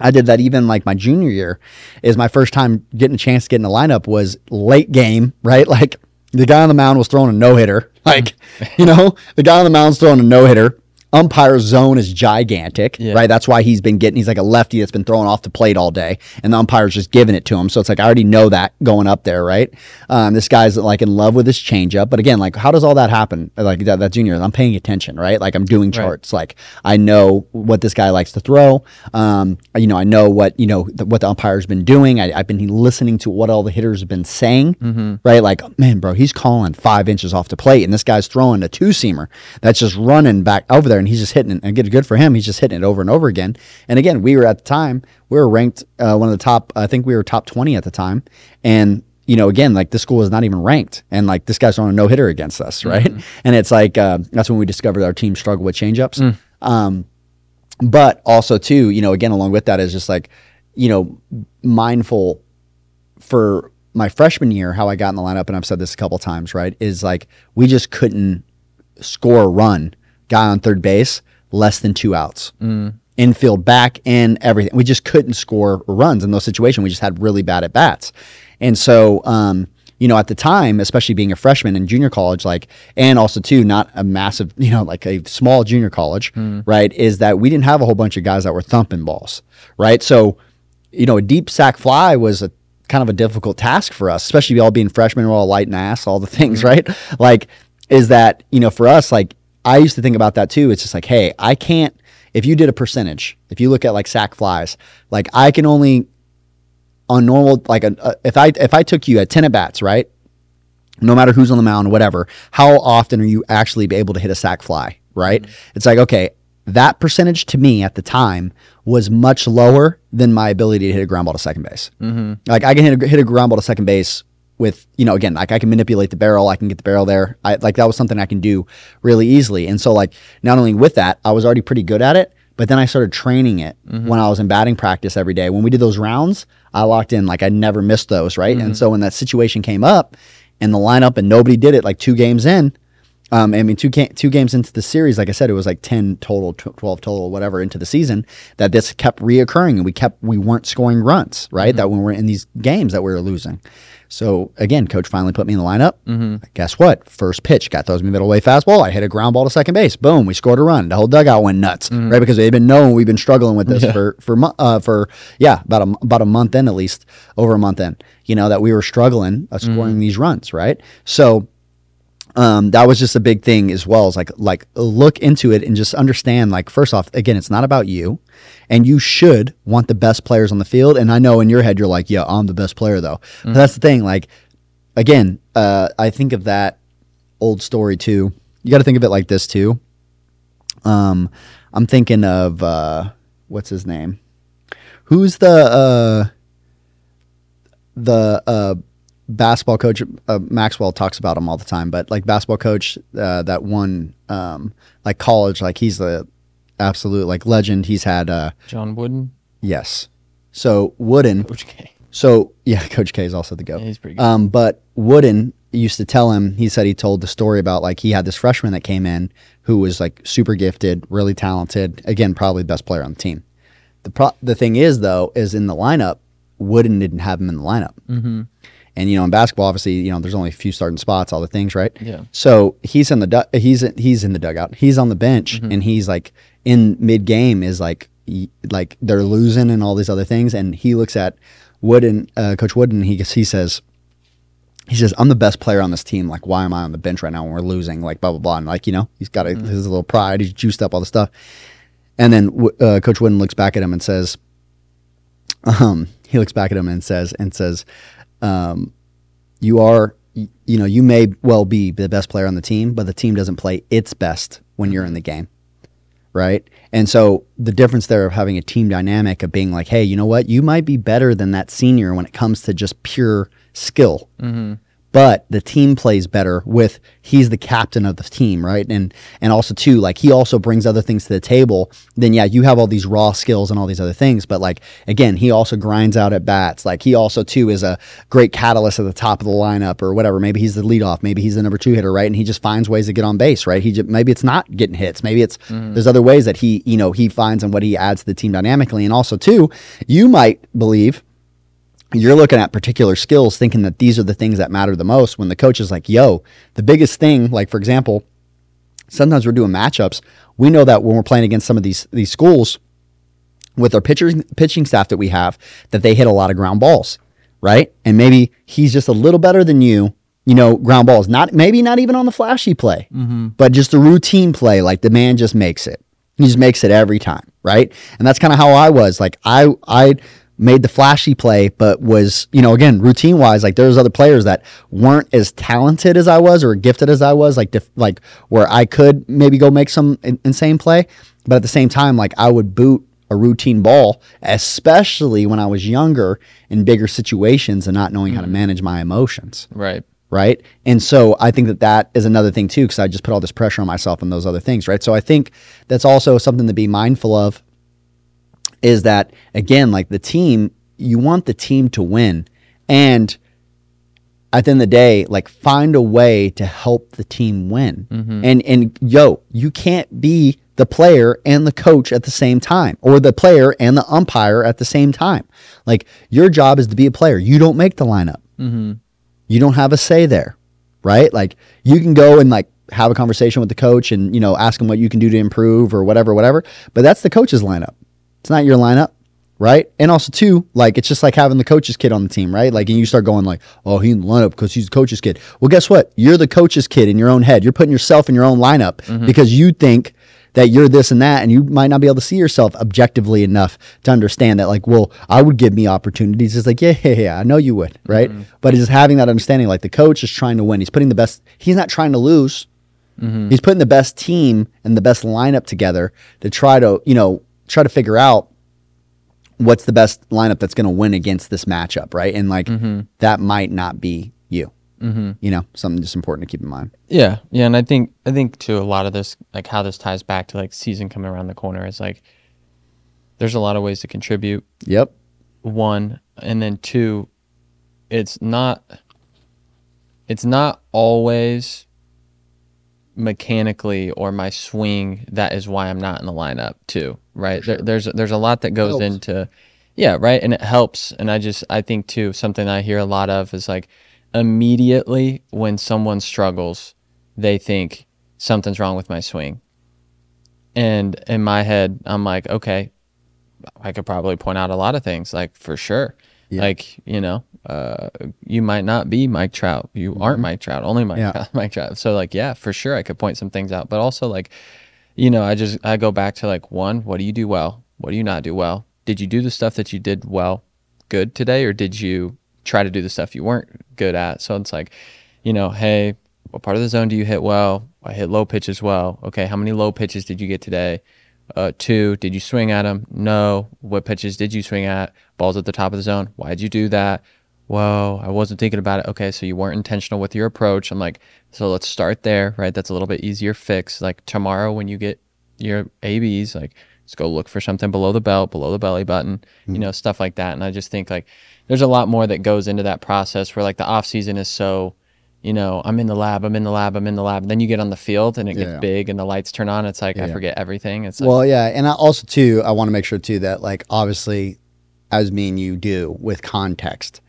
Speaker 2: I did that even like my junior year is my first time getting a chance to get in the lineup was late game, right? Like the guy on the mound was throwing a no hitter. Like, you know, the guy on the mound's throwing a no hitter. Umpire's zone is gigantic,
Speaker 3: Yeah.
Speaker 2: right? That's why he's been getting, he's like a lefty that's been throwing off the plate all day, and the umpire's just giving it to him. So it's like, I already know that going up there, right? Um, this guy's like in love with his changeup. But again, like, how does all that happen? Like, that, that junior, I'm paying attention, right? Like, I'm doing charts. Like, I know what this guy likes to throw. Um, you know, I know what, you know, the, what the umpire's been doing. I, I've been listening to what all the hitters have been saying, right? Like, man, bro, he's calling five inches off the plate, and this guy's throwing a two seamer that's just running back over there, and he's just hitting it. And good, good for him. He's just hitting it over and over again. And again, we were at the time, we were ranked uh, one of the top, I think we were top 20 at the time. And you know, again, like this school is not even ranked, and like this guy's throwing a no hitter against us, right? And it's like uh, that's when we discovered our team struggle with changeups. Um, but also too, you know, again, along with that is just like, you know, mindful for my freshman year, how I got in the lineup, and I've said this a couple times, right? Is like we just couldn't score a run, guy on third base, less than two outs. Mm. Infield, back, and everything. We just couldn't score runs in those situations. We just had really bad at bats. And so, um, you know, at the time, especially being a freshman in junior college, like, and also too, not a massive, you know, like a small junior college, mm. right? Is that we didn't have a whole bunch of guys that were thumping balls, right? So, you know, a deep sac fly was a kind of a difficult task for us, especially all being freshmen, we're all light and ass, all the things, mm. right? Like, is that, you know, for us, like, I used to think about that too. It's just like, hey, I can't, if you did a percentage, if you look at like sac flies, like I can only on normal, like a, a, if I if I took you at ten at bats, right? No matter who's on the mound, whatever, how often are you actually be able to hit a sac fly, right? It's like okay, that percentage to me at the time was much lower than my ability to hit a ground ball to second base. Mm-hmm. Like I can hit a, hit a ground ball to second base with you know again like I can manipulate the barrel, I can get the barrel there. I like that was something I can do really easily. And so like not only with that, I was already pretty good at it, but then I started training it mm-hmm. when I was in batting practice every day. When we did those rounds, I locked in like I never missed those, right? And mm-hmm. so when that situation came up in the lineup and nobody did it like two games in, um, I mean, two ga- two games into the series, like I said, it was like ten total, tw- twelve total, whatever, into the season. That this kept reoccurring, and we kept we weren't scoring runs, right? Mm-hmm. That when we're in these games that we were losing. So again, coach finally put me in the lineup. Guess what? First pitch, guy throws me middle way fastball. I hit a ground ball to second base. Boom, we scored a run. The whole dugout went nuts, right? Because they've been knowing we've been struggling with this for for mo- uh, for yeah about a about a month in at least over a month in. You know that we were struggling uh, scoring these runs, right? So um, that was just a big thing as well. Is like like look into it and just understand. Like first off, again, it's not about you, and you should want the best players on the field. And I know in your head you're like, yeah, I'm the best player though. But that's the thing. Like again, uh, I think of that old story too. You got to think of it like this too. Um, I'm thinking of uh, what's his name? Who's the uh, the uh, basketball coach? Uh, Maxwell talks about him all the time, but like basketball coach uh, that won um, like college, like he's the absolute like legend. He's had uh,
Speaker 3: John Wooden,
Speaker 2: yes. So Wooden.
Speaker 3: Coach K.
Speaker 2: So yeah, Coach K is also the go.
Speaker 3: Yeah, he's pretty good.
Speaker 2: Um, but Wooden used to tell him. He said he told the story about like he had this freshman that came in who was like super gifted, really talented. Again, probably the best player on the team. The pro- the thing is though, is in the lineup, Wooden didn't have him in the lineup. Mm-hmm. And you know, in basketball, obviously, you know, there's only a few starting spots, all the things, right?
Speaker 3: Yeah.
Speaker 2: So he's in the du- he's in, he's in the dugout. He's on the bench, and he's like in mid game is like like they're losing and all these other things, and he looks at Wooden, uh, Coach Wooden, he he says, he says, I'm the best player on this team. Like, why am I on the bench right now when we're losing? Like, blah blah blah. And like, you know, he's got a, his little pride. He's juiced up all the stuff. And then uh, Coach Wooden looks back at him and says, um, he looks back at him and says, and says, um, you are, you know, you may well be the best player on the team, but the team doesn't play its best when you're in the game. Right. And so the difference there of having a team dynamic of being like, hey, you know what? You might be better than that senior when it comes to just pure skill. Mm-hmm. But the team plays better with he's the captain of the team, right? And and also too, like he also brings other things to the table. Then yeah, you have all these raw skills and all these other things, but like again, he also grinds out at bats. Like he also too is a great catalyst at the top of the lineup or whatever. Maybe he's the leadoff, maybe he's the number two hitter, right? And he just finds ways to get on base, right? He just, maybe it's not getting hits, maybe it's mm-hmm. there's other ways that he you know he finds and what he adds to the team dynamically. And also too, you might believe you're looking at particular skills thinking that these are the things that matter the most when the coach is like yo the biggest thing like for example sometimes we're doing matchups. We know that when we're playing against some of these these schools with our pitching pitching staff that we have that they hit a lot of ground balls right? And maybe he's just a little better than you you know ground balls. Not maybe not even on the flashy play mm-hmm. but just the routine play like the man just makes it. He just makes it every time right? And that's kind of how i was. Like i i made the flashy play, but was, you know, again, routine wise, like there's other players that weren't as talented as I was or gifted as I was, like, def- like where I could maybe go make some in- insane play. But at the same time, like I would boot a routine ball, especially when I was younger in bigger situations and not knowing how to mm-hmm. manage my emotions
Speaker 3: Right.
Speaker 2: right? And so I think that that is another thing too, because I just put all this pressure on myself and those other things, right? So I think that's also something to be mindful of. Is that again, like the team, you want the team to win, and at the end of the day, like find a way to help the team win. Mm-hmm. And and yo, you can't be the player and the coach at the same time, or the player and the umpire at the same time. Like your job is to be a player. You don't make the lineup mm-hmm. you don't have a say there, right? Like you can go and like have a conversation with the coach and you know ask him what you can do to improve or whatever, whatever. But that's the coach's lineup. It's not your lineup, right? And also too, like it's just like having the coach's kid on the team, right? Like and you start going like, oh, he's in the lineup because he's the coach's kid. Well, guess what? You're the coach's kid in your own head. You're putting yourself in your own lineup mm-hmm. because you think that you're this and that and you might not be able to see yourself objectively enough to understand that like well i would give me opportunities it's like yeah yeah yeah i know you would right mm-hmm. but it's just having that understanding like the coach is trying to win he's putting the best he's not trying to lose mm-hmm. he's putting the best team and the best lineup together to try to you know try to figure out what's the best lineup that's going to win against this matchup right? And like mm-hmm. that might not be you mm-hmm. you know? Something just important to keep in mind.
Speaker 3: Yeah, yeah, and I think I think too a lot of this like how this ties back to like season coming around the corner is like there's a lot of ways to contribute.
Speaker 2: yep.
Speaker 3: One, and then two, it's not it's not always mechanically or my swing that is why I'm not in the lineup too, right? There, there's there's a lot that goes
Speaker 2: Helps.
Speaker 3: into yeah, right, and it helps. And I just I think too something I hear a lot of is like immediately when someone struggles, they think something's wrong with my swing. And in my head, I'm like, okay, I could probably point out a lot of things, like for sure.
Speaker 2: Yeah.
Speaker 3: Like, you know, uh, you might not be Mike Trout. You aren't Mike Trout, only Mike,
Speaker 2: Yeah.
Speaker 3: Mike Trout. So, like, yeah, for sure, I could point some things out. But also, like, you know, I just, I go back to like, one, what do you do well? What do you not do well? Did you do the stuff that you did well good today, or did you try to do the stuff you weren't good at? So it's like, you know, hey, what part of the zone do you hit well? I hit low pitches well. Okay, how many low pitches did you get today? Uh, two, did you swing at them? No. What pitches did you swing at? Balls at the top of the zone. Why'd you do that? Whoa, I wasn't thinking about it. Okay, so you weren't intentional with your approach. I'm like, so let's start there, right? That's a little bit easier fix. Like tomorrow when you get your ABs, like let's go look for something below the belt, below the belly button, you mm-hmm. know, stuff like that. And I just think like there's a lot more that goes into that process where like the off season is so you know, I'm in the lab, I'm in the lab, I'm in the lab. And then you get on the field and it
Speaker 2: Yeah.
Speaker 3: gets big and the lights turn on. It's like I forget everything. It's like,
Speaker 2: Well, yeah, and I also too, I want to make sure too that like obviously, as me and you do with context,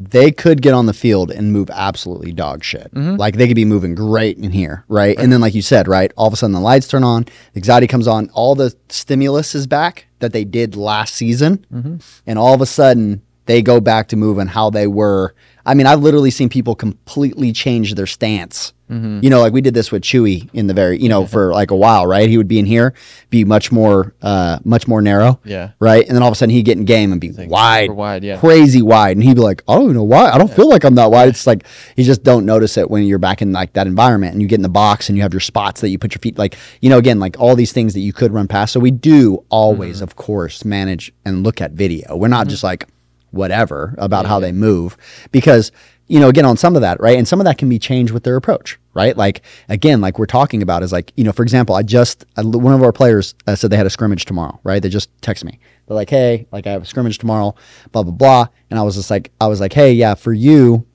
Speaker 2: they could get on the field and move absolutely dog shit. Mm-hmm. Like they could be moving great in here, right? And then, like you said, right, all of a sudden the lights turn on, anxiety comes on, all the stimulus is back that they did last season, mm-hmm. and all of a sudden they go back to moving how they were. I mean, I've literally seen people completely change their stance. You know, like we did this with Chewy in the very, you know, for like a while, right? He would be in here, be much more, uh, much more narrow,
Speaker 3: yeah.
Speaker 2: right? And then all of a sudden he'd get in game and be
Speaker 3: like
Speaker 2: wide,
Speaker 3: wide, yeah.
Speaker 2: crazy wide, and he'd be like, I don't even know why. I don't feel like I'm that wide. It's like you just don't notice it when you're back in like that environment and you get in the box and you have your spots that you put your feet, like you know, again, like all these things that you could run past. So we do always,
Speaker 3: Mm-hmm.
Speaker 2: of course, manage and look at video. We're not just like whatever about how they move because you know again on some of that right and some of that can be changed with their approach right? Like again like we're talking about is like you know for example i just I, one of our players uh, said they had a scrimmage tomorrow right? They just text me. They're like hey like i have a scrimmage tomorrow blah blah blah. And i was just like i was like hey yeah for you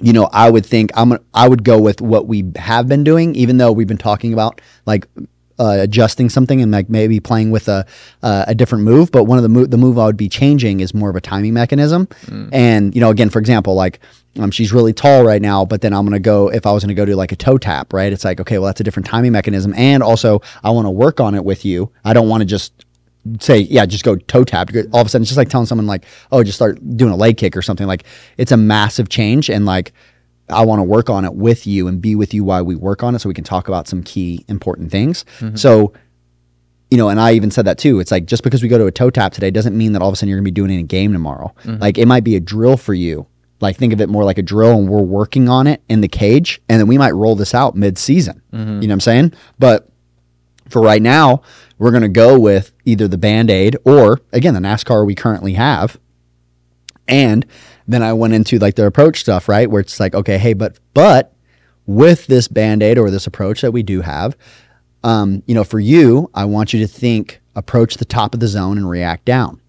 Speaker 2: you know, I would think I'm I would go with what we have been doing, even though we've been talking about like uh, adjusting something and like maybe playing with a uh, a different move. But one of the move the move I would be changing is more of a timing mechanism. And you know, again, for example, like um, she's really tall right now, but then I'm gonna go if I was gonna go to like a toe tap, right? It's like okay, well that's a different timing mechanism, and also I want to work on it with you. I don't want to just say, yeah, just go toe tap. All of a sudden, it's just like telling someone like, oh, just start doing a leg kick or something. Like it's a massive change, and like I want to work on it with you and be with you while we work on it, so we can talk about some key important things. Mm-hmm. So. You know, and I even said that too. It's like just because we go to a toe tap today doesn't mean that all of a sudden you're gonna be doing it in a game tomorrow. Mm-hmm. Like it might be a drill for you. Like think of it more like a drill, and we're working on it in the cage, and then we might roll this out mid season. Mm-hmm. You know what I'm saying? But For right now, we're going to go with either the Band Aid or, again, the NASCAR we currently have. And then I went into like the approach stuff, right? Where it's like, okay, hey, but, but with this Band Aid or this approach that we do have, um, you know, for you, I want you to think, approach the top of the zone and react down.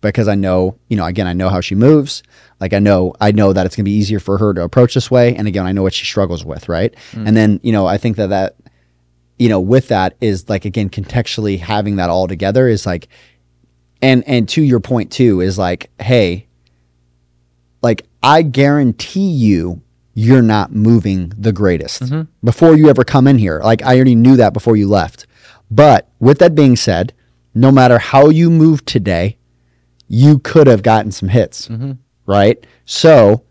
Speaker 2: Because I know, you know, again, I know how she moves. Like I know, I know that it's gonna be easier for her to approach this way. And again, I know what she struggles with, right? And then, you know, I think that that, you know, with that is like again, contextually having that all together is like, and and to your point too is like, hey, I guarantee you you're not moving the greatest mm-hmm. before you ever come in here. Like I already knew that before you left. But with that being said, no matter how you move today, you could have gotten some hits, mm-hmm. right? So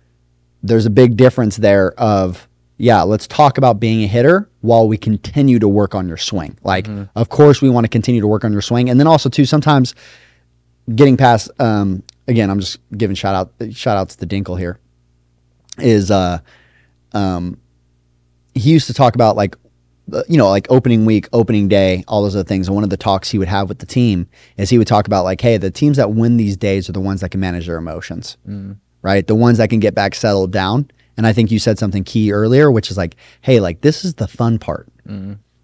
Speaker 2: there's a big difference there of yeah, let's talk about being a hitter while we continue to work on your swing. Like, mm-hmm. of course, we want to continue to work on your swing, and then also too sometimes getting past. Um, again, I'm just giving shout out shout outs to Dinkle here. Is uh, um, he used to talk about like uh, you know, like opening week, opening day, all those other things. And one of the talks he would have with the team is he would talk about like, hey, the teams that win these days are the ones that can manage their emotions, right? The ones that can get back settled down. And I think you said something key earlier, which is like, hey, like this is the fun part.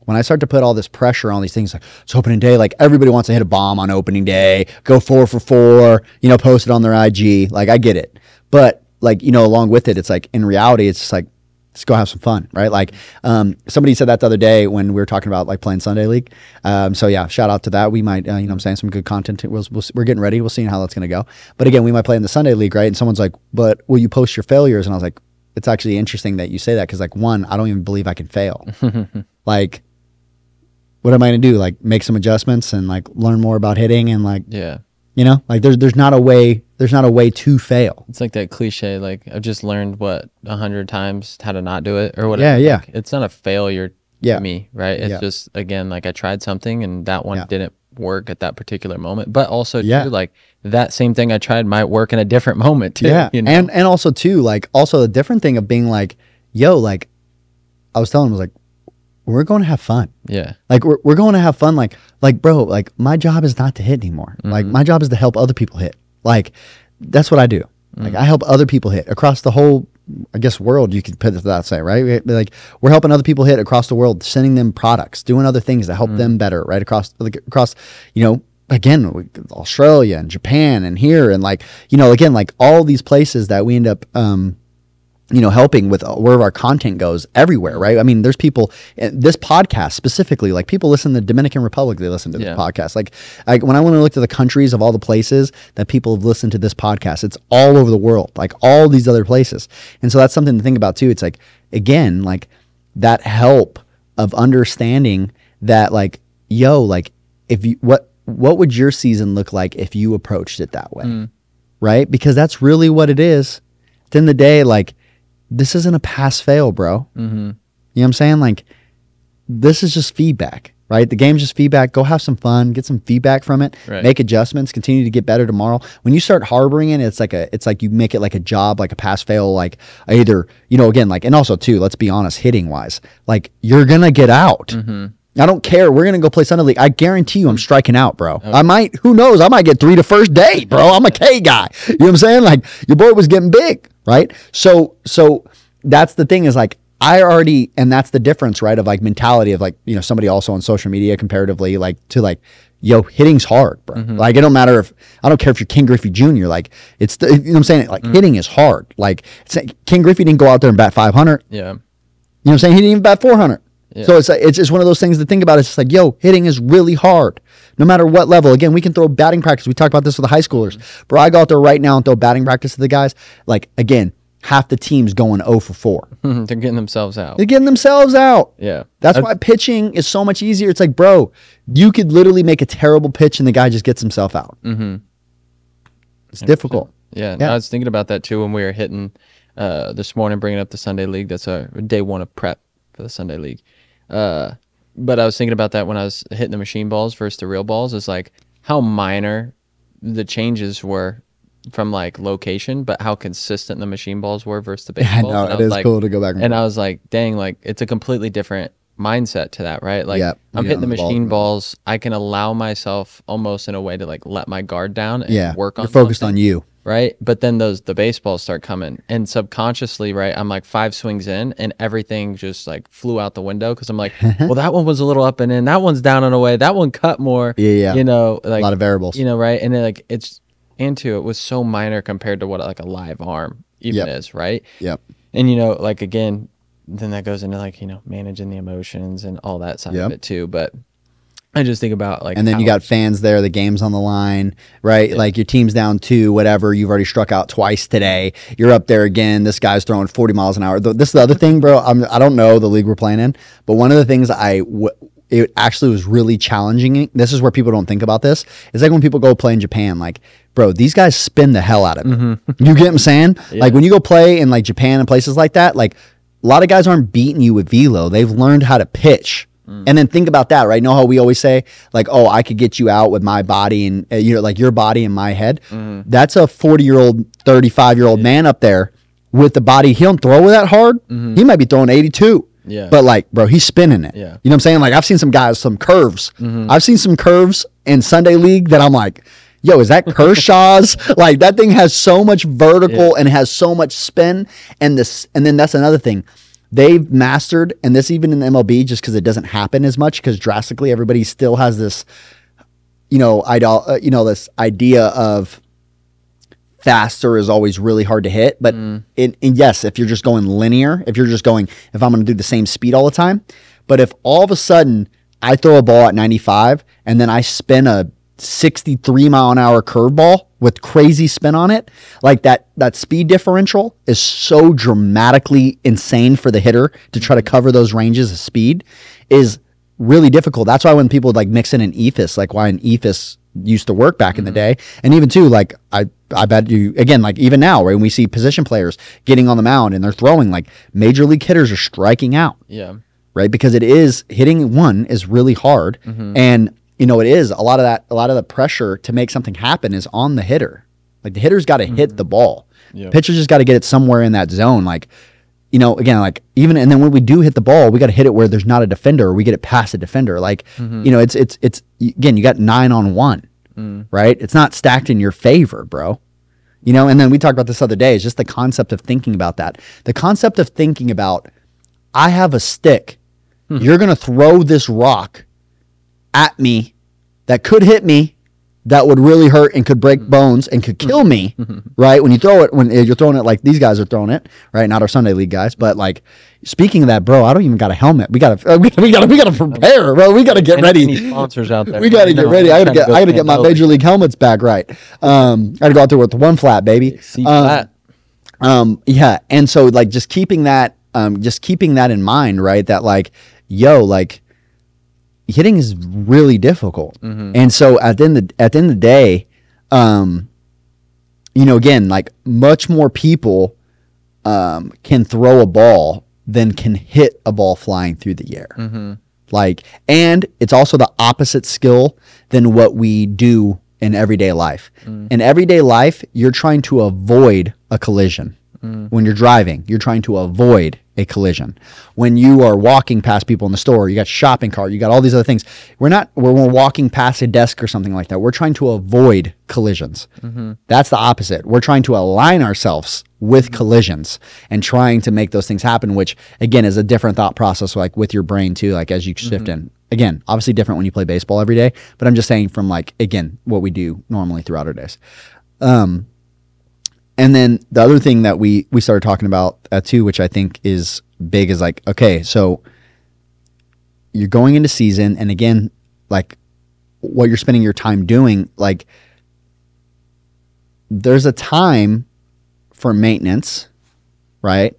Speaker 2: When I start to put all this pressure on these things, like it's opening day, like everybody wants to hit a bomb on opening day, go four for four, you know, post it on their IG. Like I get it, but like you know, along with it, it's like in reality, it's just like let's go have some fun, right? Like um, somebody said that the other day when we were talking about like playing Sunday League. Um, so yeah, shout out to that. We might, uh, you know, what I'm saying some good content. We'll, we'll, we're getting ready. We'll see how that's going to go. But again, we might play in the Sunday League, right? And someone's like, "But will you post your failures?" And I was like, "It's actually interesting that you say that because like one, I don't even believe I can fail. like, what am I going to do? Like make some adjustments and like learn more about hitting and like
Speaker 3: Yeah.
Speaker 2: you know, like there's there's not a way there's not a way to fail.
Speaker 3: It's like that cliche, like I've just learned what a hundred times how to not do it or whatever.
Speaker 2: Yeah, yeah.
Speaker 3: Like, it's not a failure
Speaker 2: Yeah.
Speaker 3: to me, right? It's
Speaker 2: Yeah.
Speaker 3: just again, like I tried something and that one
Speaker 2: Yeah.
Speaker 3: didn't work at that particular moment. But also
Speaker 2: Yeah.
Speaker 3: too, like that same thing I tried might work in a different moment too.
Speaker 2: Yeah,
Speaker 3: You know?
Speaker 2: and and also too, like also the different thing of being like, yo, like I was telling him, I was like, we're going to have fun.
Speaker 3: yeah.
Speaker 2: Like we're we're going to have fun. Like like bro, like my job is not to hit anymore. Like mm-hmm. my job is to help other people hit. Like that's what I do. Like I mm. help other people hit across the whole. I guess world you could put it that way, right? Like we're helping other people hit across the world, sending them products, doing other things to help mm. them better, right? Across like, across, you know, again, Australia and Japan and here and like you know, again, like all these places that we end up, um, you know, helping with uh, where our content goes everywhere, right? I mean, there's people. uh, This podcast specifically, like people listen to the Dominican Republic, they listen to this
Speaker 3: Yeah.
Speaker 2: podcast. Like, I, when I want to look to the countries of all the places that people have listened to this podcast, it's all over the world, like all these other places. And so that's something to think about too. It's like again, like that help of understanding that, like, yo, like if you what what would your season look like if you approached it that way, right? Because that's really what it is. At the end of the day, like this isn't a pass fail, bro. Mm-hmm. You know what I'm saying? Like, this is just feedback, right? The game's just feedback. Go have some fun, get some feedback from it,
Speaker 3: Right.
Speaker 2: make adjustments, continue to get better tomorrow. When you start harboring it, it's like a, it's like you make it like a job, like a pass fail, like either, you know, again, like, and also too, let's be honest, hitting wise, like you're gonna get out. I don't care. We're gonna go play Sunday League. I guarantee you, I'm mm. striking out, bro. I might. Who knows? I might get three to first day, bro. I'm a K guy. You know what I'm saying? Like your boy was getting big, right? So, so that's the thing is like I already, and that's the difference, right? Of like mentality of like you know somebody also on social media comparatively like to like. Yo, hitting's hard, bro. Mm-hmm. Like it don't matter if I don't care if you're Ken Griffey Jr. Like it's the, you know what I'm saying. Like mm. hitting is hard. Like it's, King Griffey didn't go out there and bat 500.
Speaker 3: Yeah.
Speaker 2: You know what I'm saying? He didn't even bat 400. So it's like, it's just one of those things to think about. It's just like, yo, hitting is really hard, no matter what level. Again, we can throw batting practice. We talk about this with the high schoolers. Bro, I go out there right now and throw batting practice to the guys. Like again, half the team's going 0 for 4.
Speaker 3: They're getting themselves out.
Speaker 2: They're getting themselves out.
Speaker 3: Yeah.
Speaker 2: That's why pitching is so much easier. It's like, bro, you could literally make a terrible pitch and the guy just gets himself out. Mm-hmm. It's difficult.
Speaker 3: Yeah,
Speaker 2: Yeah.
Speaker 3: I was thinking about that too when we were hitting uh, this morning, bringing up the Sunday League. That's our day one of prep for the Sunday League. Uh, but I was thinking about that when I was hitting the machine balls versus the real balls. Is like how minor the changes were from like location, but how consistent the machine balls were versus the
Speaker 2: know
Speaker 3: And I
Speaker 2: it
Speaker 3: was
Speaker 2: is
Speaker 3: like-
Speaker 2: cool to go back and,
Speaker 3: And I was like, dang, like it's a completely different mindset to that, right? Like
Speaker 2: Yep.
Speaker 3: I'm hitting the
Speaker 2: the ball.
Speaker 3: machine balls. I can allow myself almost in a way to like let my guard down and
Speaker 2: Yeah.
Speaker 3: work on it.
Speaker 2: You're focused
Speaker 3: something,
Speaker 2: on you.
Speaker 3: Right? But then those the baseballs start coming and subconsciously, right? I'm like five swings in and everything just like flew out the window because I'm like, well, that one was a little up and in, that one's down and away, that one cut more.
Speaker 2: Yeah, yeah.
Speaker 3: You know, like
Speaker 2: a lot of variables.
Speaker 3: you know, right? And then, like it's into it was so minor compared to what like a live arm even
Speaker 2: Yep.
Speaker 3: is, right?
Speaker 2: Yep.
Speaker 3: And you know, like again, then that goes into like you know managing the emotions and all that side
Speaker 2: Yep.
Speaker 3: of it too. But I just think about like,
Speaker 2: And then you got fans there, the game's on the line, right? Like your team's down two, whatever. You've already struck out twice today. You're up there again. This guy's throwing 40 miles an hour. This is the other thing, bro. I'm, I don't know the league we're playing in, but one of the things I, w- it actually was really challenging. This is where people don't think about this. It's like when people go play in Japan, like, bro, these guys spin the hell out of it. Mm-hmm. You get what I'm saying? Like when you go play in like Japan and places like that, like a lot of guys aren't beating you with velo. They've learned how to pitch. Mm. And then think about that, right? Know how we always say, like, oh, I could get you out with my body and, uh, you know, like your body and my head. Mm-hmm. That's a 40 year old, 35 year old man up there with the body. He don't throw that hard. Mm-hmm. He might be throwing 82.
Speaker 3: Yeah.
Speaker 2: But like, bro, he's spinning it.
Speaker 3: Yeah.
Speaker 2: You know what I'm saying? Like, I've seen some guys, some curves. Mm-hmm. I've seen some curves in Sunday League that I'm like, yo, is that Kershaw's? like, that thing has so much vertical and has so much spin. And this, and then that's another thing. They've mastered, and this even in MLB, just because it doesn't happen as much, because drastically everybody still has this, you know, idol, uh, you know, this idea of faster is always really hard to hit. But
Speaker 3: Mm.
Speaker 2: in, in yes, if you're just going linear, if you're just going, if I'm going to do the same speed all the time, but if all of a sudden I throw a ball at 95 and then I spin a 63 mile an hour curveball with crazy spin on it, like that that speed differential is so dramatically insane for the hitter to try to mm-hmm. cover those ranges of speed is really difficult. That's why when people like mix in an eephus, like why an eephus used to work back in the mm-hmm. day, and even too, like I I bet you again, like even now, when we see position players getting on the mound and they're throwing, like major league hitters are striking out.
Speaker 3: Yeah,
Speaker 2: right? Because it is hitting one is really hard, mm-hmm. and you know it is a lot of that. A lot of the pressure to make something happen is on the hitter. Like the hitter's got to hit the mm-hmm. ball.
Speaker 3: Yeah.
Speaker 2: Pitcher just got to get it somewhere in that zone. Like you know, again, like even and then when we do hit the ball, we got to hit it where there's not a defender. Or we get it past a defender. Like mm-hmm. you know, it's it's it's again, you got nine on one, mm. right? It's not stacked in your favor, bro. You know, and then we talked about this other day. It's just the concept of thinking about that. The concept of thinking about I have a stick. Hmm. You're going to throw this rock at me that could hit me, that would really hurt and could break bones and could kill me, right? When you throw it, when you're throwing it like these guys are throwing it, right? Not our Sunday league guys, but like speaking of that, bro, I don't even got a helmet. We got to, we to, we got to prepare, bro. We got to get ready.
Speaker 3: Any sponsors out there?
Speaker 2: We got to
Speaker 3: you
Speaker 2: get
Speaker 3: know,
Speaker 2: ready. I got to
Speaker 3: trying
Speaker 2: get, I got to get my major league helmets back right. Um, I got to go out there with one flat, baby.
Speaker 3: See
Speaker 2: Um,
Speaker 3: that?
Speaker 2: um, yeah, and so like just keeping that, um, just keeping that in mind, right? That like, yo, like hitting is really difficult, and so at the end of, at the end of the day, um, you know, again, like much more people um, can throw a ball than can hit a ball flying through the air. Like, and it's also the opposite skill than what we do in everyday life. In everyday life, you're trying to avoid a collision. When you're driving, you're trying to avoid a collision. When you are walking past people in the store, you got shopping cart, you got all these other things. We're not when we're walking past a desk or something like that. We're trying to avoid collisions. Mm-hmm. That's the opposite. We're trying to align ourselves with mm-hmm. collisions and trying to make those things happen, which again is a different thought process, like with your brain too, like as you mm-hmm. shift in. Again, obviously different when you play baseball every day, but I'm just saying from like again what we do normally throughout our days. Um, and then the other thing that we we started talking about uh, too, which I think is big, is like okay, so you're going into season, and again, like what you're spending your time doing, like there's a time for maintenance, right?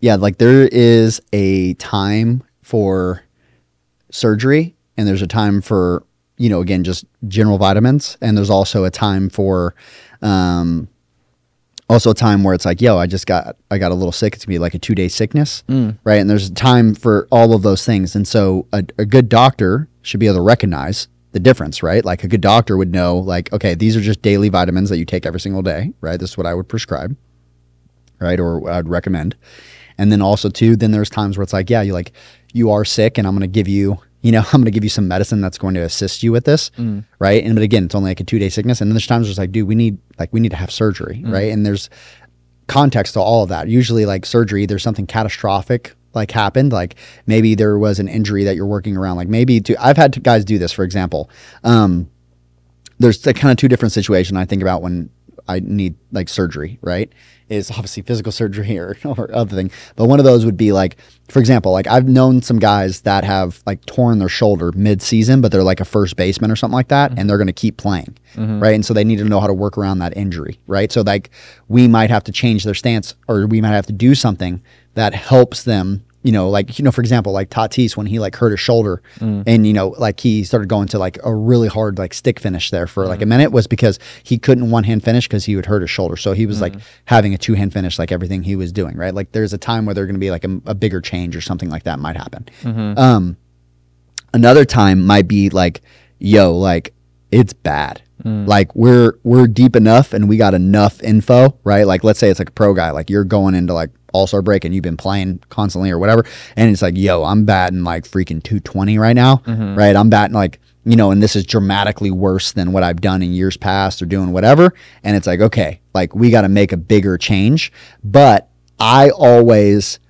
Speaker 2: Yeah, like there is a time for surgery, and there's a time for you know again just general vitamins, and there's also a time for um, also a time where it's like, yo, I just got I got a little sick. It's gonna be like a two day sickness, mm. right? And there's time for all of those things. And so a, a good doctor should be able to recognize the difference, right? Like a good doctor would know, like, okay, these are just daily vitamins that you take every single day, right? This is what I would prescribe, right? Or I'd recommend. And then also too, then there's times where it's like, yeah, you like you are sick and I'm to give you, you know, I'm going to give you some medicine that's going to assist you with this. Right. And, but again, it's only like a two day sickness. And then there's times where it's like, dude, we need, like, we need to have surgery. Right. And there's context to all of that. Usually, like surgery, there's something catastrophic like happened. Like maybe there was an injury that you're working around. Like maybe to, I've had guys do this, for example. Um, there's the kind of two different situations I think about when I need like surgery, right? Is obviously physical surgery or, or other thing. But one of those would be like, for example, like I've known some guys that have like torn their shoulder mid season, but they're like a first baseman or something like that, and mm-hmm. they're going to keep playing, mm-hmm. right? And so they need to know how to work around that injury, right? So like we might have to change their stance or we might have to do something that helps them you know, like you know, for example, like Tatis when he like hurt his shoulder, mm. and you know, like he started going to like a really hard like stick finish there for like a mm. minute was because he couldn't one hand finish because he would hurt his shoulder. So he was like mm. having a two hand finish like everything he was doing, right? Like there's a time where there's going to be like a, a bigger change or something like that might happen. Mm-hmm. Um, another time might be like, yo, like it's bad. Like we're we're deep enough and we got enough info, right? Like let's say it's like a pro guy, like you're going into like all star break and you've been playing constantly or whatever, and it's like, yo, I'm batting like freaking 220 right now, mm-hmm. right? I'm batting like you know, and this is dramatically worse than what I've done in years past or doing whatever. And it's like, okay, like we got to make a bigger change. But I always,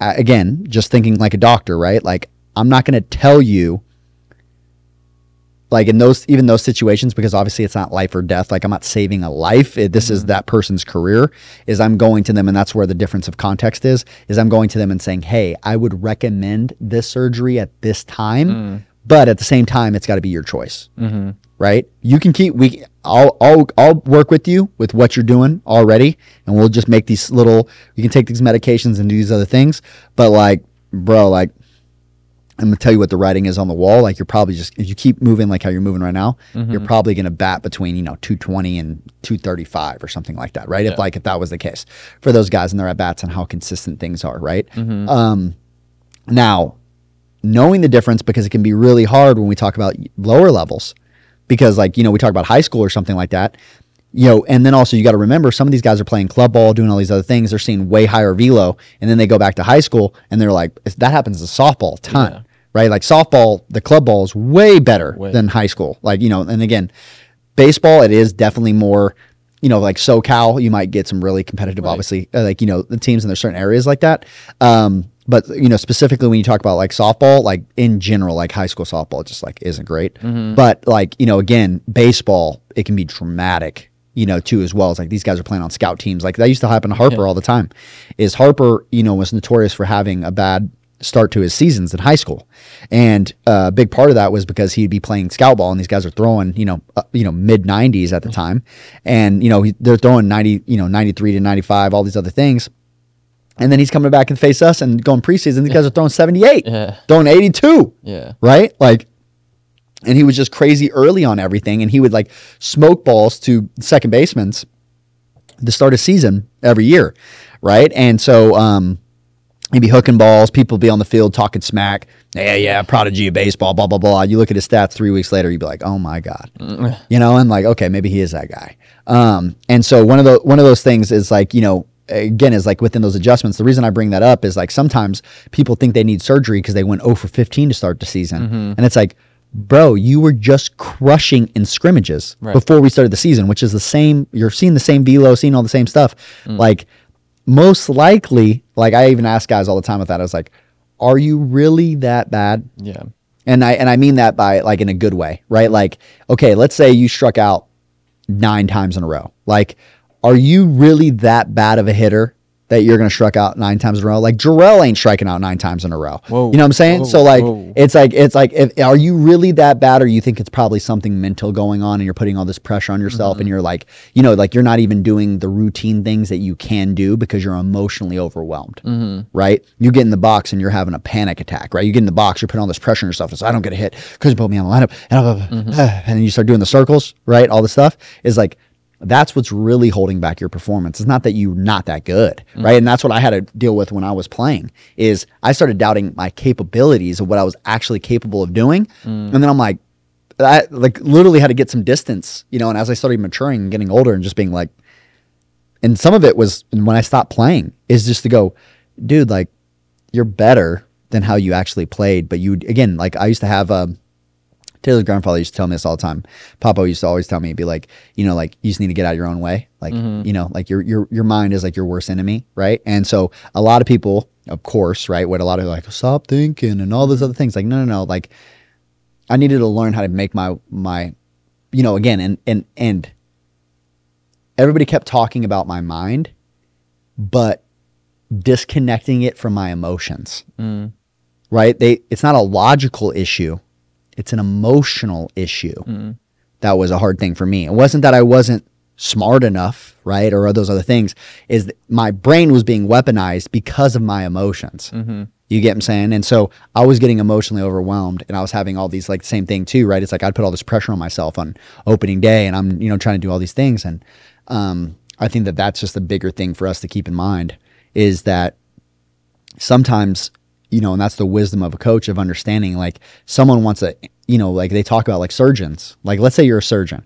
Speaker 2: again, just thinking like a doctor, right? Like I'm not going to tell you like in those even those situations because obviously it's not life or death like i'm not saving a life. It- this is mm-hmm. that person's career is i'm going to them and that's where the difference of context is is i'm going to them and saying hey i would recommend this surgery at this time mm. but at the same time it's got to be your choice. Mm-hmm. Right? You can keep we I'll, I'll i'll work with you with what you're doing already and we'll just make these little you can take these medications and do these other things but like bro like I'm gonna tell you what the writing is on the wall. Like you're probably just if you keep moving like how you're moving right now, you're probably gonna bat between you know 220 and 235 or something like that, right? If like if that was the case for those guys and their at bats and how consistent things are, right? Um, now knowing the difference because it can be really hard when we talk about lower levels because like you know we talk about high school or something like that you know and then also you got to remember some of these guys are playing club ball doing all these other things they're seeing way higher velo and then they go back to high school and they're like that happens to softball a ton
Speaker 3: Yeah.
Speaker 2: Right? Like softball the club ball is way better
Speaker 3: Way.
Speaker 2: than high school. Like you know and again baseball it is definitely more you know like socal you might get some really competitive obviously uh, like you know the teams in there's certain areas like that. Um but you know specifically when you talk about like softball like in general like high school softball it just like isn't great. But like you know again baseball it can be dramatic you know too as well. It's like these guys are playing on scout teams. Like that used to happen to harper all the time. Is harper you know was notorious for having a bad start to his seasons in high school, and uh, a big part of that was because he'd be playing scout ball, and these guys are throwing, you know, uh, you know, mid nineties at the time, and you know he, they're throwing ninety, you know, ninety three to ninety five, all these other things, and then he's coming back and face us and going preseason. These guys are throwing seventy eight,
Speaker 3: Yeah.
Speaker 2: throwing eighty two,
Speaker 3: Yeah.
Speaker 2: right? Like, and he was just crazy early on everything, and he would like smoke balls to second basemans to start a season every year, right? And so um, he'd be hooking balls. People be on the field talking smack. Yeah, yeah, prodigy of baseball, blah blah blah. You look at his stats three weeks later, you'd be like, oh my god, mm. you know, and like, okay, maybe he is that guy. Um, and so one of the one of those things is like, you know. Again, is like within those adjustments. The reason I bring that up is like sometimes people think they need surgery because they went 0 for 15 to start the season. Mm-hmm. And it's like, bro, you were just crushing in scrimmages
Speaker 3: Right.
Speaker 2: before we started the season, which is the same. You're seeing the same velo, seeing all the same stuff. Mm. Like, most likely, like I even ask guys all the time with that. I was like, are you really that bad?
Speaker 3: Yeah.
Speaker 2: And I and I mean that by like in a good way, right? Like, okay, let's say you struck out nine times in a row. Like, are you really that bad of a hitter that you're gonna strike out nine times in a row? Like Jarrell ain't striking out nine times in a row.
Speaker 3: Whoa.
Speaker 2: You know what I'm saying?
Speaker 3: Whoa.
Speaker 2: so like
Speaker 3: Whoa.
Speaker 2: it's like it's like if are you really that bad or you think it's probably something mental going on and you're putting all this pressure on yourself
Speaker 3: Mm-hmm.
Speaker 2: and you're like, you know, like you're not even doing the routine things that you can do because you're emotionally overwhelmed.
Speaker 3: Mm-hmm.
Speaker 2: Right? You get in the box and you're having a panic attack, right? You get in the box, you're putting all this pressure on yourself. It's I don't get a hit because you put me on the lineup and, blah,
Speaker 3: Mm-hmm.
Speaker 2: and then you start doing the circles, right? All this stuff is like that's what's really holding back your performance. It's not that you're not that good,
Speaker 3: Mm.
Speaker 2: right? And that's what I had to deal with when I was playing. Is I started doubting my capabilities of what I was actually capable of doing,
Speaker 3: Mm.
Speaker 2: and then I'm like, I like literally had to get some distance, you know. And as I started maturing and getting older, and just being like, and some of it was when I stopped playing is just to go, dude, like you're better than how you actually played. But you again, like I used to have um, Taylor's grandfather used to tell me this all the time. Papa used to always tell me, be like, you know, like you just need to get out of your own way. Like, mm-hmm. you know, like your your your mind is like your worst enemy, right? And so a lot of people, of course, right, what a lot of like stop thinking and all those mm-hmm. other things. Like, no, no, no. Like, I needed to learn how to make my my, you know, again, and and and everybody kept talking about my mind, but disconnecting it from my emotions. Mm. Right? They it's not a logical issue. It's an emotional issue. That was a hard thing for me. It wasn't that I wasn't smart enough, right? Or those other things. Is that my brain was being weaponized because of my emotions. You get what I'm saying? And so I was getting emotionally overwhelmed and I was having all these like same thing too, right? It's like I'd put all this pressure on myself on opening day and I'm, you know, trying to do all these things. And um, I think that that's just a bigger thing for us to keep in mind is that sometimes, you know, and that's the wisdom of a coach of understanding like someone wants a, you know, like they talk about like surgeons. Like let's say you're a surgeon.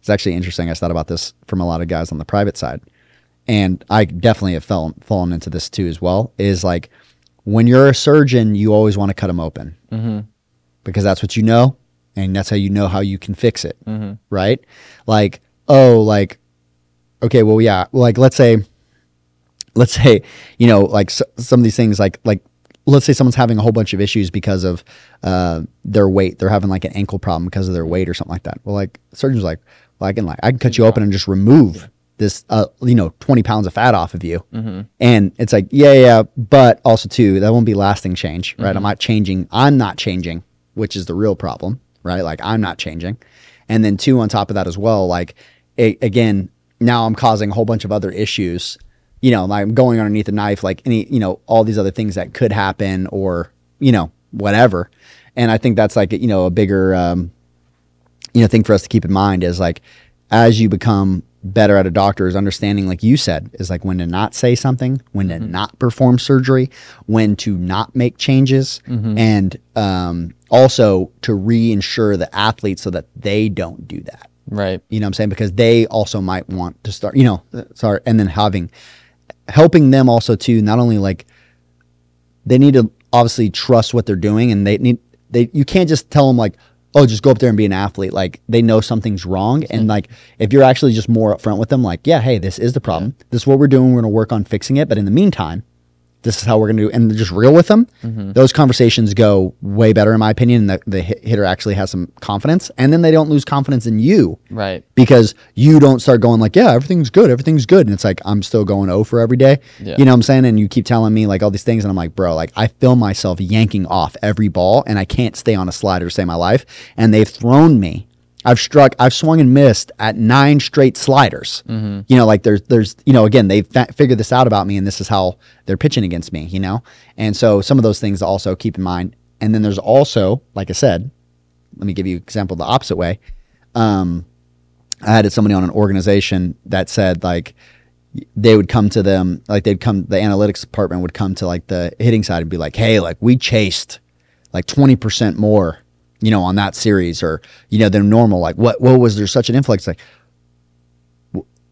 Speaker 2: It's actually interesting. I thought about this from a lot of guys on the private side. And I definitely have fell, fallen into this too as well. Is like when you're a surgeon, you always want to cut them open mm-hmm. because that's what you know, and that's how you know how you can fix it, mm-hmm. right? Like, oh, like, okay, well, yeah, like let's say, let's say, you know, like s some of these things, like like let's say someone's having a whole bunch of issues because of uh, their weight, they're having like an ankle problem because of their weight or something like that. Well, like surgeon's like, well, I can like I can cut you open and just remove this, uh, you know, twenty pounds of fat off of you, and it's like, yeah, yeah, but also too, that won't be lasting change, right? I'm not changing. I'm not changing, which is the real problem, right? Like I'm not changing, and then two on top of that as well, like a- again, now I'm causing a whole bunch of other issues. You know, like I'm going underneath the knife, like any, you know, all these other things that could happen, or you know, whatever. And I think that's like you know a bigger, um, you know, thing for us to keep in mind is like as you become better at a doctor is understanding like you said is like when to not say something when to not perform surgery when to not make changes and um, also to reinsure the athletes so that they don't do that
Speaker 3: Right.
Speaker 2: you know what i'm saying because they also might want to start you know sorry, and then having helping them also too not only like they need to obviously trust what they're doing and they need they you can't just tell them like oh just go up there and be an athlete. Like they know something's wrong and like if you're actually just more upfront with them like yeah hey this is the problem. This is what we're doing. We're going to work on fixing it. But in the meantime this is how we're going to do and just real with them mm-hmm. those conversations go way better in my opinion and the, the hitter actually has some confidence and then they don't lose confidence in you
Speaker 3: Right.
Speaker 2: because you don't start going like, yeah, everything's good, everything's good, and it's like I'm still going O for every day.
Speaker 3: Yeah.
Speaker 2: You know what I'm saying? And you keep telling me like all these things, and I'm like, bro, like I feel myself yanking off every ball, and I can't stay on a slider to save my life. And they've thrown me. I've struck, I've swung and missed at nine straight sliders. You know, like there's, there's, you know, again, they've fa- figured this out about me, and this is how they're pitching against me. You know, and so some of those things to also keep in mind. And then there's also, like I said, let me give you an example the opposite way. Um, I had somebody on an organization that said like they would come to them like they'd come the analytics department would come to like the hitting side and be like, hey, like we chased like twenty percent more, you know, on that series or you know than normal. Like what what was there such an influx? Like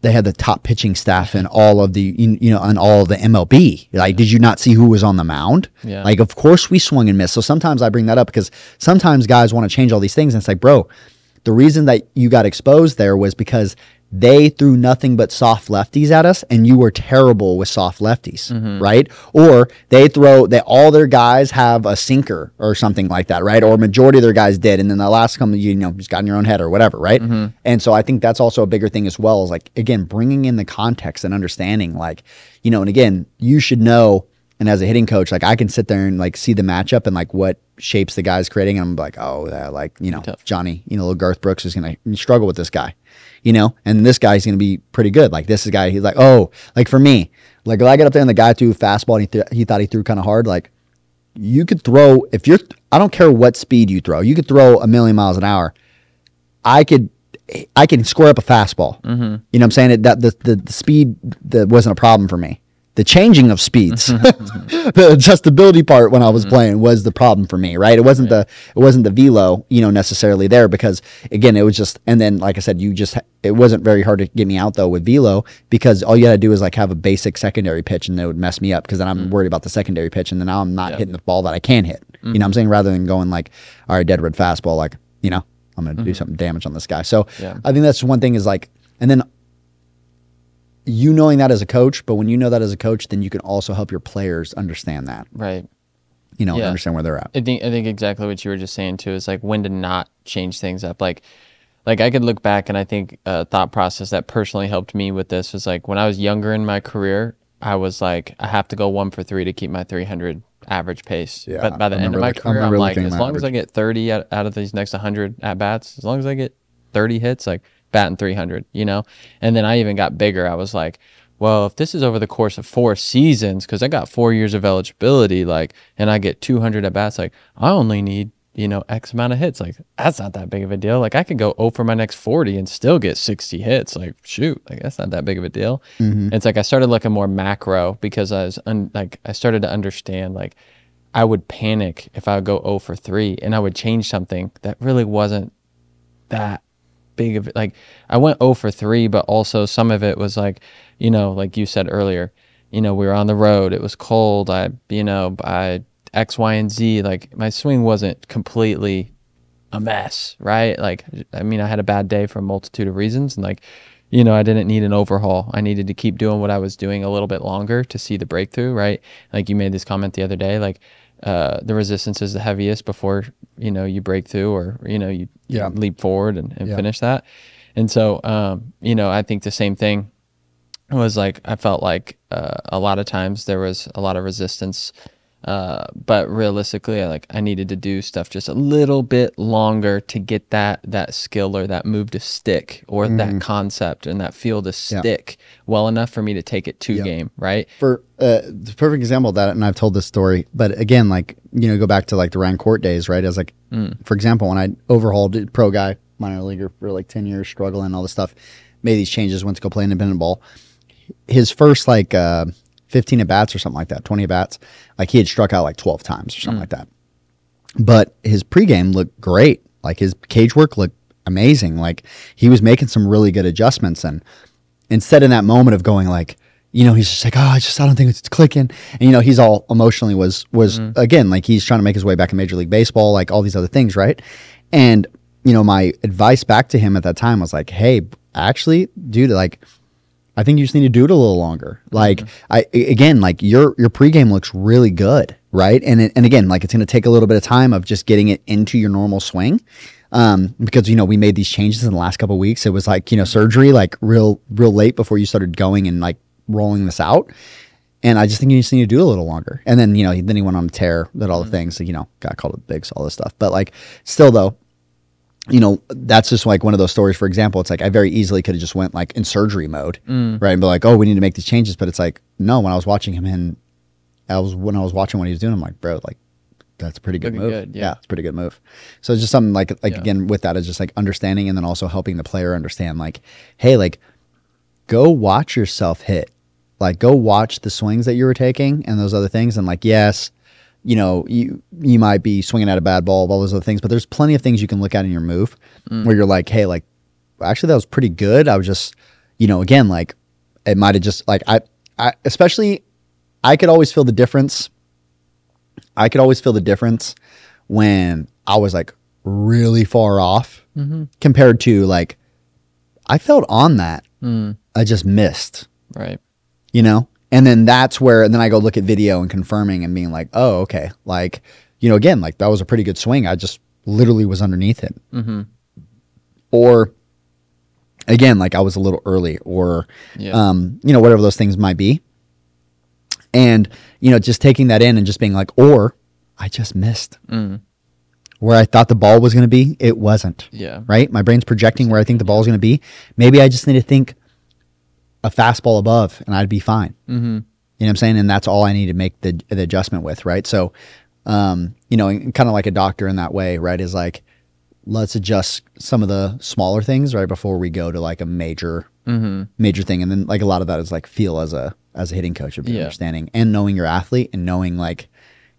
Speaker 2: they had the top pitching staff in all of the you you know on all of the MLB. Like, did you not see who was on the mound?
Speaker 3: Yeah.
Speaker 2: Like, of course we swung and missed. So sometimes I bring that up because sometimes guys want to change all these things, and it's like, bro, the reason that you got exposed there was because they threw nothing but soft lefties at us and you were terrible with soft lefties mm-hmm. right? Or they throw they all their guys have a sinker or something like that right? Or majority of their guys did and then the last come you know just got in your own head or whatever right? Mm-hmm. And so i think that's also a bigger thing as well is like again bringing in the context and understanding like you know and again you should know and as a hitting coach, like I can sit there and like see the matchup and like what shapes the guy's creating. And I'm like, oh, like, you know,
Speaker 3: Tough.
Speaker 2: Johnny, you know, little Garth Brooks is going to struggle with this guy, you know, and this guy's going to be pretty good. Like this is a guy, he's like, oh, like for me, like if I get up there and the guy threw a fastball and he, th- he thought he threw kind of hard, like you could throw, if you're, I don't care what speed you throw, you could throw a million miles an hour. I could, I can square up a fastball. Mm-hmm. You know what I'm saying? It, that the, the, the speed that wasn't a problem for me. The changing of speeds, mm-hmm. Mm-hmm. the adjustability part when I was mm-hmm. playing was the problem for me, right? It wasn't the it wasn't the velo, you know, necessarily there because again, it was just and then like I said, you just it wasn't very hard to get me out though with velo because all you had to do is like have a basic secondary pitch and it would mess me up because then I'm mm. worried about the secondary pitch and then now I'm not hitting the ball that I can hit. You know what I'm saying? Rather than going like, all right, dead red fastball, like you know, I'm gonna do something damage on this guy. So
Speaker 3: Yeah.
Speaker 2: I think that's one thing is like, and then you knowing that as a coach, but when you know that as a coach, then you can also help your players understand that,
Speaker 3: Right.
Speaker 2: you know,
Speaker 3: Yeah.
Speaker 2: understand where they're at.
Speaker 3: I think I think exactly what you were just saying too is like when to not change things up. Like like I could look back and I think a thought process that personally helped me with this was like when I was younger in my career, I was like I have to go one for three to keep my 300 average pace.
Speaker 2: Yeah,
Speaker 3: but by the end of my career, I'm like as long as I get 30 out, out of these next 100 at bats, as long as I get 30 hits, like batting 300, you know. And then I even got bigger. I was like. Well, if this is over the course of four seasons, because I got four years of eligibility, like, and I get 200 at bats, like, I only need you know, X amount of hits. Like, that's not that big of a deal. Like, I could go 0 for my next 40 and still get 60 hits. Like, shoot, like, that's not that big of a deal. Mm-hmm. It's like I started looking more macro because I was, un- like, I started to understand, like, I would panic if I would go 0 for 3 and I would change something that really wasn't that big of. Like, I went 0 for 3, but also some of it was like, you know, like you said earlier, you know, we were on the road, it was cold. I, you know, I, X, Y, and Z, like my swing wasn't completely a mess, right? Like, I mean, I had a bad day for a multitude of reasons, and like, you know, I didn't need an overhaul. I needed to keep doing what I was doing a little bit longer to see the breakthrough, right? Like you made this comment the other day, like uh, the resistance is the heaviest before you know you break through or you know you, you leap forward and, and
Speaker 2: Yeah.
Speaker 3: finish that. And so, um, you know, I think the same thing was like I felt like uh, a lot of times there was a lot of resistance, uh, but realistically, I like I needed to do stuff just a little bit longer to get that that skill or that move to stick or that concept and that feel to
Speaker 2: Mm-hmm. Yeah.
Speaker 3: stick well enough for me to take it to
Speaker 2: Yeah.
Speaker 3: game, right?
Speaker 2: For uh, the perfect example of that, and I've told this story, but again, like you know, go back to like the Ryan Court days, right? As like, for example, when I overhauled pro guy, minor leaguer for like ten years, struggling all this stuff, made these changes, went to go play independent ball. His first like uh, fifteen at bats or something like that, twenty at bats, like he had struck out like twelve times or something mm. like that. But his pregame looked great. Like his cage work looked amazing. Like he was making some really good adjustments. And instead in that moment of going like, you know, he's just like, oh, I just I don't think it's clicking. And you know, he's all emotionally was was mm-hmm. again like he's trying to make his way back in Major League Baseball, like all these other things, right? And you know, my advice back to him at that time was like, hey, actually, dude, like. I think you just need to do it a little longer. Like mm-hmm. I a- again, like your your pregame looks really good, right? And it, and again, like it's going to take a little bit of time of just getting it into your normal swing, um, because you know we made these changes in the last couple of weeks. It was like you know mm-hmm. surgery, like real real late before you started going and like rolling this out. And I just think you just need to do it a little longer. And then you know then he went on a tear, did all the mm-hmm. things, you know, got called with bigs, all this stuff. But like still though, you know, that's just like one of those stories. For example, it's like I very easily could have just went like in surgery mode, mm. right, and be like, oh, we need to make these changes. But it's like, no. When I was watching him and I was when I was watching what he was doing, I'm like, bro, like that's a pretty good
Speaker 3: Looking
Speaker 2: move.
Speaker 3: good, yeah.
Speaker 2: it's a pretty good move. So it's just something like like
Speaker 3: Yeah.
Speaker 2: again with that is just like understanding and then also helping the player understand like, hey, like go watch yourself hit. Like go watch the swings that you were taking and those other things. And like, yes, you know, you you might be swinging at a bad ball, of all those other things, but there's plenty of things you can look at in your move mm. where you're like, hey, like actually that was pretty good. I was just, you know, again, like it might have just like I I especially I could always feel the difference. I could always feel the difference when I was like really far off mm-hmm. compared to like I felt on that. Mm. I just missed,
Speaker 3: Right.
Speaker 2: you know? And then that's where, and then I go look at video and confirming and being like, oh, okay. Like, you know, again, like that was a pretty good swing. I just literally was underneath it. Or again, like I was a little early or,
Speaker 3: Yeah.
Speaker 2: um, you know, whatever those things might be. And, you know, just taking that in and just being like, or I just missed. Where I thought the ball was going to be, it wasn't
Speaker 3: Yeah.
Speaker 2: right? My brain's projecting where I think the ball's going to be. Maybe I just need to think a fastball above and I'd be fine. Mm-hmm. You know what I'm saying? And that's all I need to make the, the adjustment with, right? So, um, you know, kind of like a doctor in that way, right? Is like, let's adjust some of the smaller things right before we go to like a major, major thing. And then like a lot of that is like feel as a, as a hitting coach of
Speaker 3: Yeah.
Speaker 2: understanding and knowing your athlete and knowing like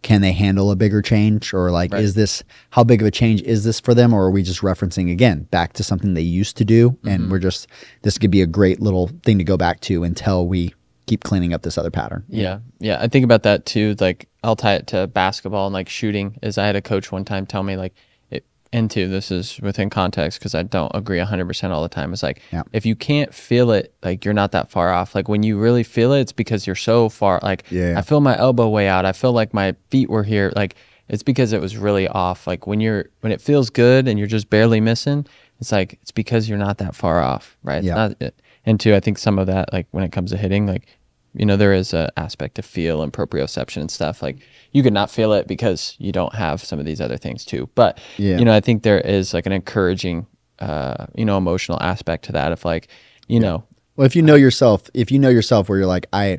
Speaker 2: can they handle a bigger change or like
Speaker 3: Right.
Speaker 2: is this how big of a change is this for them or are we just referencing again back to something they used to do
Speaker 3: Mm-hmm.
Speaker 2: and we're just this could be a great little thing to go back to until we keep cleaning up this other pattern.
Speaker 3: Yeah, yeah. I think about that too. Like I'll tie it to basketball and like shooting. Is I had a coach one time tell me like, two, this is within context because I don't agree hundred percent all the time. It's like
Speaker 2: Yeah.
Speaker 3: if you can't feel it, like you're not that far off. Like when you really feel it, it's because you're so far. Like
Speaker 2: Yeah.
Speaker 3: I feel my elbow way out. I feel like my feet were here. Like it's because it was really off. Like when you're when it feels good and you're just barely missing, it's like it's because you're not that far off, right? It's
Speaker 2: Yeah.
Speaker 3: not. And two, I think some of that, like when it comes to hitting, like you know, there is a aspect of feel and proprioception and stuff. Like you could not feel it because you don't have some of these other things too. But
Speaker 2: Yeah.
Speaker 3: you know, I think there is like an encouraging, uh, you know, emotional aspect to that. Of like, you know,
Speaker 2: Well, if you know yourself, if you know yourself where you're like, I,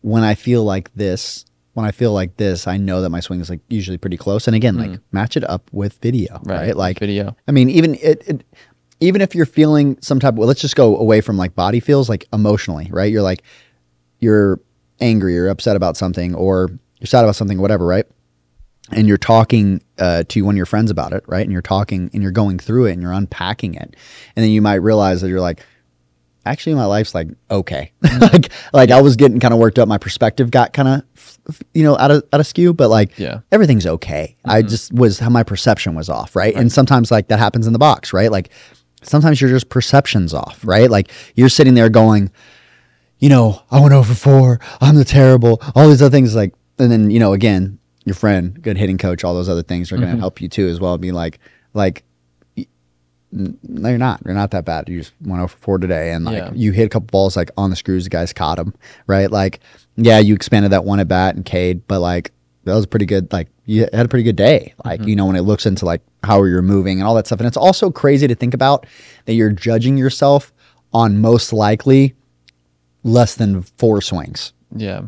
Speaker 2: when I feel like this, when I feel like this, I know that my swing is like usually pretty close. And again, like match it up with video,
Speaker 3: Mm. Right,
Speaker 2: right? Like
Speaker 3: video.
Speaker 2: I mean, even it, it, even if you're feeling some type of, well, let's just go away from like body feels, like emotionally, right? You're like, you're angry or upset about something, or you're sad about something, whatever, right? and you're talking uh, to one of your friends about it, right? And you're talking and you're going through it and you're unpacking it, and then you might realize that you're like, actually, my life's like okay, like like I was getting kind of worked up. My perspective got kind of you know out of out of skew, but like
Speaker 3: Yeah.
Speaker 2: everything's okay. I just was how my perception was off, right? And sometimes like that happens in the box, right? Like sometimes your just perception's off, right? Like you're sitting there going you know, I went over four. I'm the terrible. All these other things, like, and then you know, again, your friend, good hitting coach, all those other things are going to mm-hmm. help you too as well. Be like, like, no, you're not. You're not that bad. You just went over four today, and like
Speaker 3: Yeah.
Speaker 2: you hit a couple balls like on the screws. The guys caught them, right? Like, yeah, you expanded that one at bat and Cade, but like that was pretty good. Like you had a pretty good day. Like mm-hmm. you know when it looks into like how you're moving and all that stuff, and it's also crazy to think about that you're judging yourself on most likely less than four swings.
Speaker 3: yeah,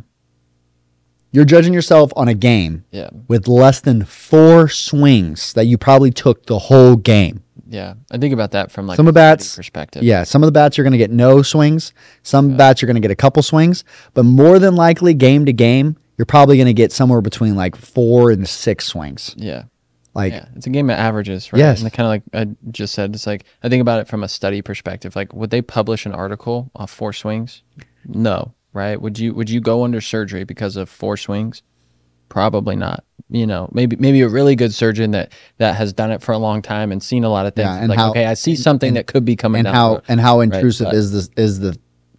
Speaker 2: You're judging yourself on a game
Speaker 3: yeah,
Speaker 2: with less than four swings that you probably took the whole game.
Speaker 3: yeah. I think about that from like
Speaker 2: Some
Speaker 3: a
Speaker 2: bats-
Speaker 3: perspective.
Speaker 2: Yeah, some of the bats you're going to get no swings. Some bats you're going to get a couple swings, but more than likely, game to game, you're probably going to get somewhere between like four and six swings.
Speaker 3: yeah.
Speaker 2: Like,
Speaker 3: yeah, it's a game of averages, right?
Speaker 2: Yes.
Speaker 3: And kind of like I just said, it's like I think about it from a study perspective. Like, would they publish an article off four swings? No, right? Would you would you go under surgery because of four swings? Probably not. You know, maybe maybe a really good surgeon that that has done it for a long time and seen a lot of things.
Speaker 2: Yeah, and
Speaker 3: like,
Speaker 2: how-
Speaker 3: okay, I see something that could be coming
Speaker 2: and how
Speaker 3: road.
Speaker 2: and how
Speaker 3: Right,
Speaker 2: intrusive
Speaker 3: but-
Speaker 2: is this is the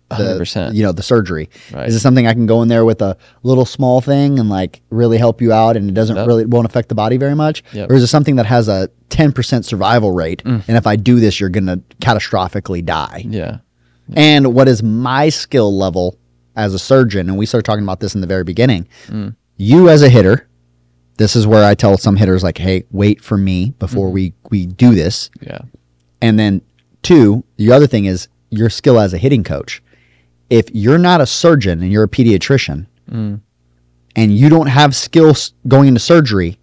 Speaker 2: the
Speaker 3: 100%.
Speaker 2: you know the surgery.
Speaker 3: Right.
Speaker 2: is it something i can go in there with a little small thing and like really help you out and it doesn't
Speaker 3: Yep.
Speaker 2: really it won't affect the body very much?
Speaker 3: Yep.
Speaker 2: or is it something that has a 10% survival rate and if i do this you're gonna catastrophically die?
Speaker 3: Yeah,
Speaker 2: and what is my skill level as a surgeon and we started talking about this in the very beginning. You as a hitter this is where i tell some hitters like hey wait for me before we we do this.
Speaker 3: Yeah,
Speaker 2: and then two, the other thing is your skill as a hitting coach. If you're not a surgeon and you're a pediatrician and you don't have skills going into surgery,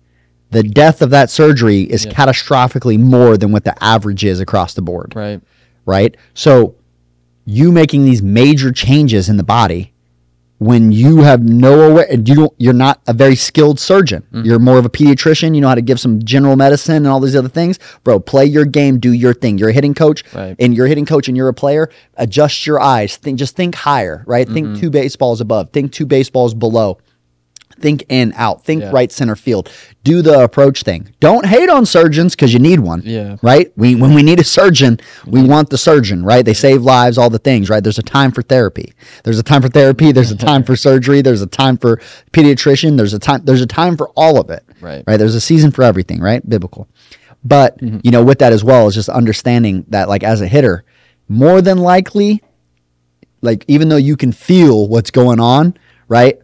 Speaker 2: the death of that surgery is catastrophically more than what the average is across the board
Speaker 3: right.
Speaker 2: right? So you making these major changes in the body when you have no aware, you don't, you're not a very skilled surgeon.
Speaker 3: Mm-hmm.
Speaker 2: You're more of a pediatrician. You know how to give some general medicine and all these other things, bro. Play your game, do your thing. You're a hitting coach,
Speaker 3: Right.
Speaker 2: and you're a hitting coach, and you're a player. Adjust your eyes. Think, just think higher, right?
Speaker 3: Mm-hmm.
Speaker 2: Think two baseballs above. Think two baseballs below. Think in, out. Think
Speaker 3: Yeah.
Speaker 2: right center field. Do the approach thing. Don't hate on surgeons because you need one
Speaker 3: Yeah.
Speaker 2: right? We when we need a surgeon, we want the surgeon, right? They save lives, all the things, right? There's a time for therapy. There's a time for therapy. There's a time for surgery. There's a time for pediatrician. There's a time. There's a time for all of it,
Speaker 3: Right.
Speaker 2: Right. There's a season for everything, right? Biblical. But mm-hmm. you know, with that as well is just understanding that, like as a hitter, more than likely, like even though you can feel what's going on, right?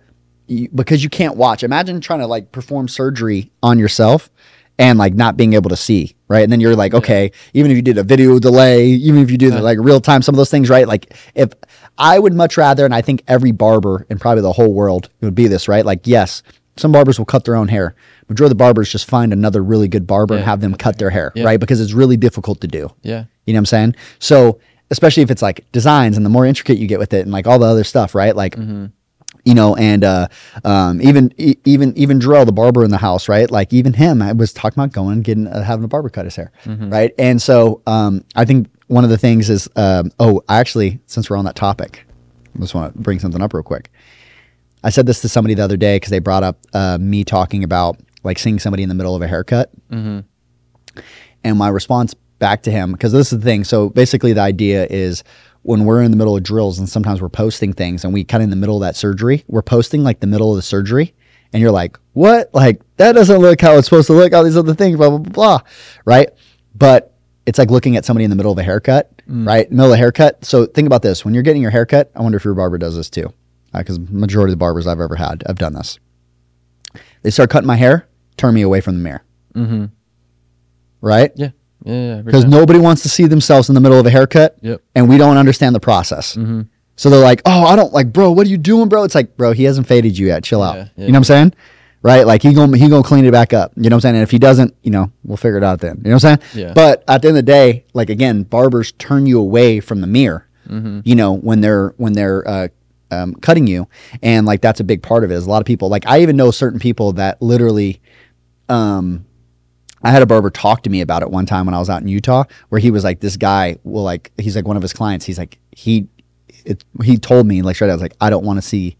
Speaker 2: You, because you can't watch. Imagine trying to like perform surgery on yourself and like not being able to see, right? And then you're like, okay, even if you did a video delay, even if you do the, like real time, some of those things, right? Like if I would much rather, and I think every barber in probably the whole world would be this, right? Like yes, some barbers will cut their own hair. Majority of the barbers just find another really good barber and have them cut their hair,
Speaker 3: Yeah.
Speaker 2: right? Because it's really difficult to do.
Speaker 3: Yeah.
Speaker 2: You know what I'm saying? So especially if it's like designs and the more intricate you get with it and like all the other stuff, right? Like mm-hmm. You know, and uh, um, even even even Darrell, the barber in the house, right? Like even him, I was talking about going and getting uh, having a barber cut his hair, right? And so um, I think one of the things is, um, oh, I actually, since we're on that topic, I just want to bring something up real quick. I said this to somebody the other day because they brought up uh, me talking about like seeing somebody in the middle of a haircut, and my response back to him because this is the thing. So basically, the idea is when we're in the middle of drills and sometimes we're posting things and we kind of in the middle of that surgery, we're posting like the middle of the surgery, and you're like, what? Like that doesn't look how it's supposed to look. All these other things, blah blah blah, blah. right? But it's like looking at somebody in the middle of a haircut, right? Middle of a haircut. So think about this: when you're getting your haircut, I wonder if your barber does this too, because majority of the barbers I've ever had have done this. They start cutting my hair, turn me away from the mirror,
Speaker 3: Mm-hmm.
Speaker 2: right?
Speaker 3: Yeah. Yeah. yeah
Speaker 2: because nobody wants to see themselves in the middle of a haircut
Speaker 3: Yep.
Speaker 2: and we don't understand the process
Speaker 3: Mhm.
Speaker 2: so they're like oh i don't like bro what are you doing bro it's like bro he hasn't faded you yet chill out
Speaker 3: Yeah, yeah.
Speaker 2: you know what i'm saying right like he gonna he gonna clean it back up you know what i'm saying and if he doesn't you know we'll figure it out then you know what i'm saying
Speaker 3: Yeah.
Speaker 2: but at the end of the day like again barbers turn you away from the mirror
Speaker 3: Mm-hmm.
Speaker 2: you know when they're when they're uh um, cutting you and like that's a big part of it is a lot of people like i even know certain people that literally um I had a barber talk to me about it one time when I was out in Utah, where he was like, "This guy will like." He's like one of his clients. He's like he, it, he told me like straight. out, I was like, I don't want to see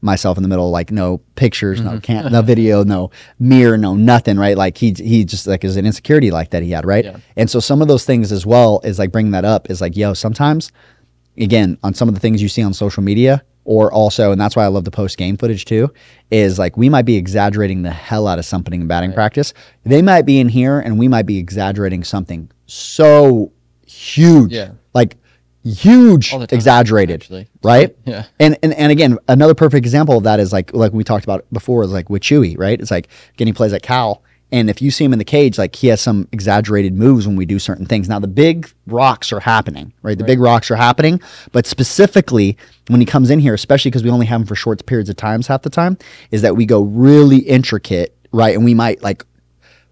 Speaker 2: myself in the middle, like no pictures, no mm-hmm. can no video, no mirror, no nothing, right? Like he he just like is an insecurity like that he had, right?
Speaker 3: Yeah.
Speaker 2: And so some of those things as well is like bringing that up is like, yo, sometimes again on some of the things you see on social media or also and that's why i love the post game footage too is like we might be exaggerating the hell out of something in batting practice they might be in here and we might be exaggerating something so huge
Speaker 3: Yeah.
Speaker 2: like huge
Speaker 3: time,
Speaker 2: exaggerated
Speaker 3: actually.
Speaker 2: right
Speaker 3: Yeah.
Speaker 2: and, and and again another perfect example of that is like like we talked about before is like with chewy right it's like getting plays at cal and if you see him in the cage like he has some exaggerated moves when we do certain things. Now the big rocks are happening right? The big rocks are happening. But specifically when he comes in here especially because we only have him for short periods of times half the time is that we go really intricate right? And we might like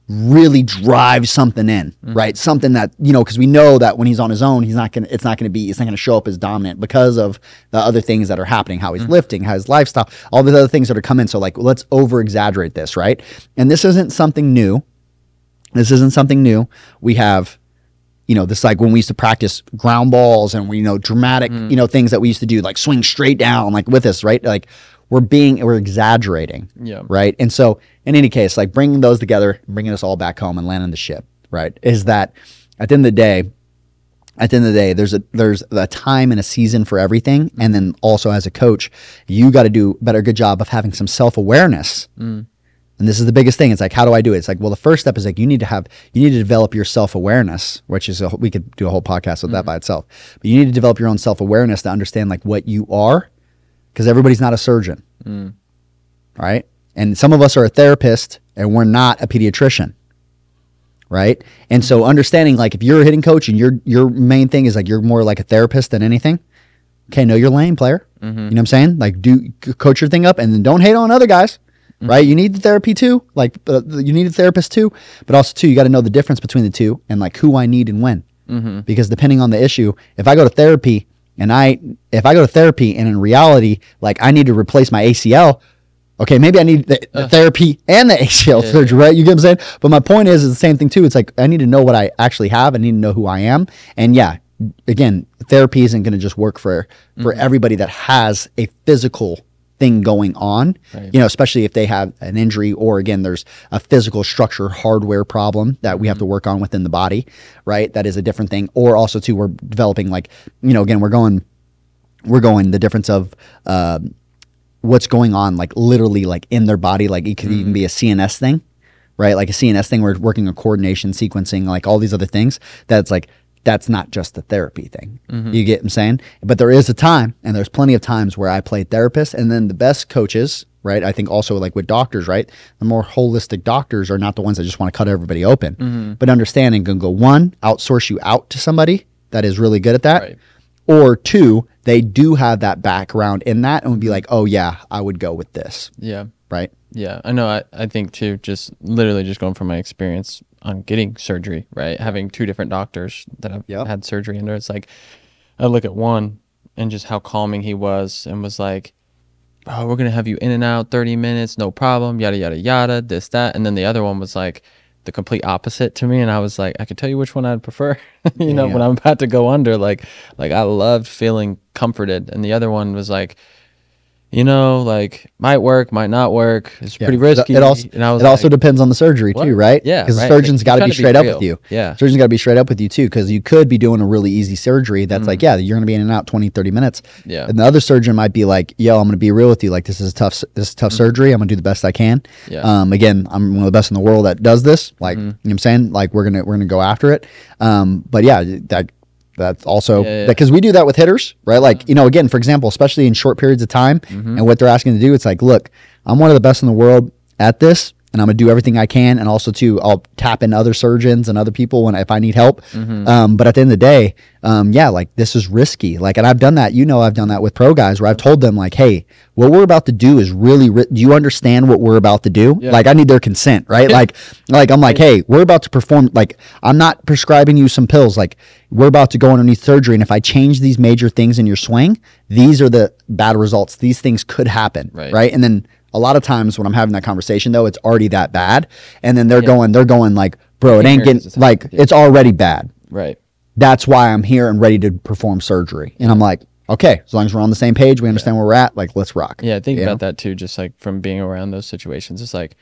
Speaker 2: really drive something in, mm-hmm. right? Something that you know, because we know that when he's on his own, he's not gonna. It's not gonna be. It's not gonna show up as dominant because of the other things that are happening, how he's mm-hmm. lifting, how his lifestyle, all the other things that are coming. So like, let's over exaggerate this, right? And this isn't something new. This isn't something new. We have. You know, this like when we used to practice ground balls and we, you know, dramatic, mm-hmm. you know, things that we used to do, like swing straight down, like with us, right? Like we're being, we're exaggerating
Speaker 3: Yeah.
Speaker 2: right? And so, in any case, like bringing those together, bringing us all back home and landing the ship, right? Is that at the end of the day, at the end of the day, there's a there's a time and a season for everything, and then also as a coach, you got to do a better good job of having some self awareness. Mm. And this is the biggest thing. It's like, how do I do it? It's like, well, the first step is like you need to have you need to develop your self awareness, which is a, we could do a whole podcast with that mm-hmm. by itself. But you need to develop your own self awareness to understand like what you are, because everybody's not a surgeon right? And some of us are a therapist and we're not a pediatrician. Right? And so understanding like if you're a hitting coach and your your main thing is like you're more like a therapist than anything, okay, know your lane, player. Mm-hmm. You know what I'm saying? Like do coach your thing up and then don't hate on other guys. Mm-hmm. Right? You need the therapy too. Like uh, you need a therapist too, but also too you got to know the difference between the two and like who I need and when. Mm-hmm. Because depending on the issue, if I go to therapy and I if I go to therapy and in reality like I need to replace my ACL, okay, maybe I need the, the therapy and the ACL
Speaker 3: Yeah,
Speaker 2: surgery, right? You get what I'm saying? But my point is, is the same thing too. It's like I need to know what I actually have. I need to know who I am. And yeah, again, therapy isn't going to just work for for mm-hmm. everybody that has a physical thing going on.
Speaker 3: Right.
Speaker 2: You know, especially if they have an injury or again, there's a physical structure hardware problem that we have to work on within the body, right? That is a different thing. Or also too, we're developing like you know, again, we're going we're going the difference of um, what's going on like literally like in their body like it could even be a cns thing right like a cns thing we're working on coordination sequencing like all these other things that's like that's not just the therapy thing. Mm-hmm. You get what i'm saying? But there is a time and there's plenty of times where i play therapist and then the best coaches right i think also like with doctors right the more holistic doctors are not the ones that just want to cut everybody open. Mm-hmm. But understanding can go one outsource you out to somebody that is really good at that
Speaker 3: Right.
Speaker 2: or two, they do have that background in that and would be like, oh yeah, I would go with this,
Speaker 3: Yeah.
Speaker 2: Right?
Speaker 3: Yeah, I know. I, I think too, just literally just going from my experience on getting surgery, right? Having two different doctors that I've
Speaker 2: Yep.
Speaker 3: had surgery under. It's like I look at one and just how calming he was and was like, oh, we're gonna have you in and out 30 minutes, no problem, yada yada yada, this that, and then the other one was like the complete opposite to me, and I was like, I could tell you which one I'd prefer. you know, when I'm about to go under, like like I loved feeling comforted, and the other one was like. You know, like might work, might not work. It's
Speaker 2: Yeah.
Speaker 3: pretty risky.
Speaker 2: It, also
Speaker 3: and I was
Speaker 2: it also depends on the surgery
Speaker 3: What?
Speaker 2: too, right?
Speaker 3: Yeah,
Speaker 2: because
Speaker 3: right.
Speaker 2: the surgeon's
Speaker 3: Like,
Speaker 2: got to be straight up with you.
Speaker 3: Yeah.
Speaker 2: surgeon's got to be straight up with you too, because you could be doing a really easy surgery that's like, yeah, you're going to be in and out 20, 30 minutes.
Speaker 3: Mm. Yeah.
Speaker 2: and the other surgeon might be like, yo, I'm going to be real with you. Like this is a tough, this is tough surgery. I'm going to do the best I can.
Speaker 3: Yeah.
Speaker 2: Um, again, I'm one of the best in the world that does this. Like,
Speaker 3: Mm-hmm.
Speaker 2: you know what I'm saying? Like we're gonna we're gonna go after it. Um, but yeah, that that's also
Speaker 3: Yeah, yeah.
Speaker 2: because we do that with hitters, right? Like, you know, again, for example, especially in short periods of time
Speaker 3: Mm-hmm.
Speaker 2: and what they're asking to do, it's like, look, I'm one of the best in the world at this, and I'm gonna do everything I can, and also too, I'll tap in other surgeons and other people when if I need help.
Speaker 3: Mm-hmm.
Speaker 2: Um, but at the end of the day, um, yeah, like this is risky. Like, and I've done that. You know, I've done that with pro guys where I've told them like, hey, what we're about to do is really. Ri- do you understand what we're about to do?
Speaker 3: Yeah.
Speaker 2: Like, I need their consent, right? like, like I'm like, hey, we're about to perform. Like, I'm not prescribing you some pills. Like, we're about to go underneath surgery, and if I change these major things in your swing, these are the bad results. These things could happen,
Speaker 3: Right.
Speaker 2: right? And then a lot of times when I'm having that conversation, though, it's already that bad, and then they're
Speaker 3: Yeah.
Speaker 2: going, they're going like, bro, it ain't getting like it's already bad.
Speaker 3: right.
Speaker 2: That's why I'm here and ready to perform surgery. And I'm like, okay, as long as we're on the same page, we understand where we're at. Like, let's rock.
Speaker 3: Yeah, I think
Speaker 2: You
Speaker 3: about
Speaker 2: know?
Speaker 3: that too, just like from being around those situations. It's like,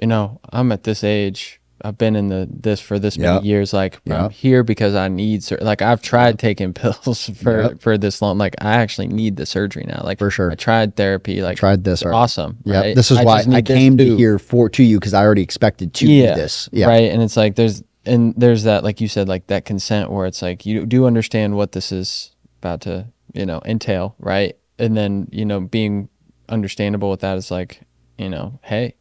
Speaker 3: you know, I'm at this age. I've been in the this for this many years. Like
Speaker 2: Yep.
Speaker 3: I'm here because I need. Sur- like I've tried taking pills for
Speaker 2: Yep.
Speaker 3: for this long. Like I actually need the surgery now. Like
Speaker 2: For sure.
Speaker 3: I tried therapy. Like
Speaker 2: Tried this
Speaker 3: awesome.
Speaker 2: Yeah,
Speaker 3: right?
Speaker 2: this is why I came to here for to you because I already expected to
Speaker 3: yeah,
Speaker 2: do this. Yeah,
Speaker 3: Right. And it's like there's and there's that like you said like that consent where it's like you do understand what this is about to you know entail right and then you know being understandable with that is like you know hey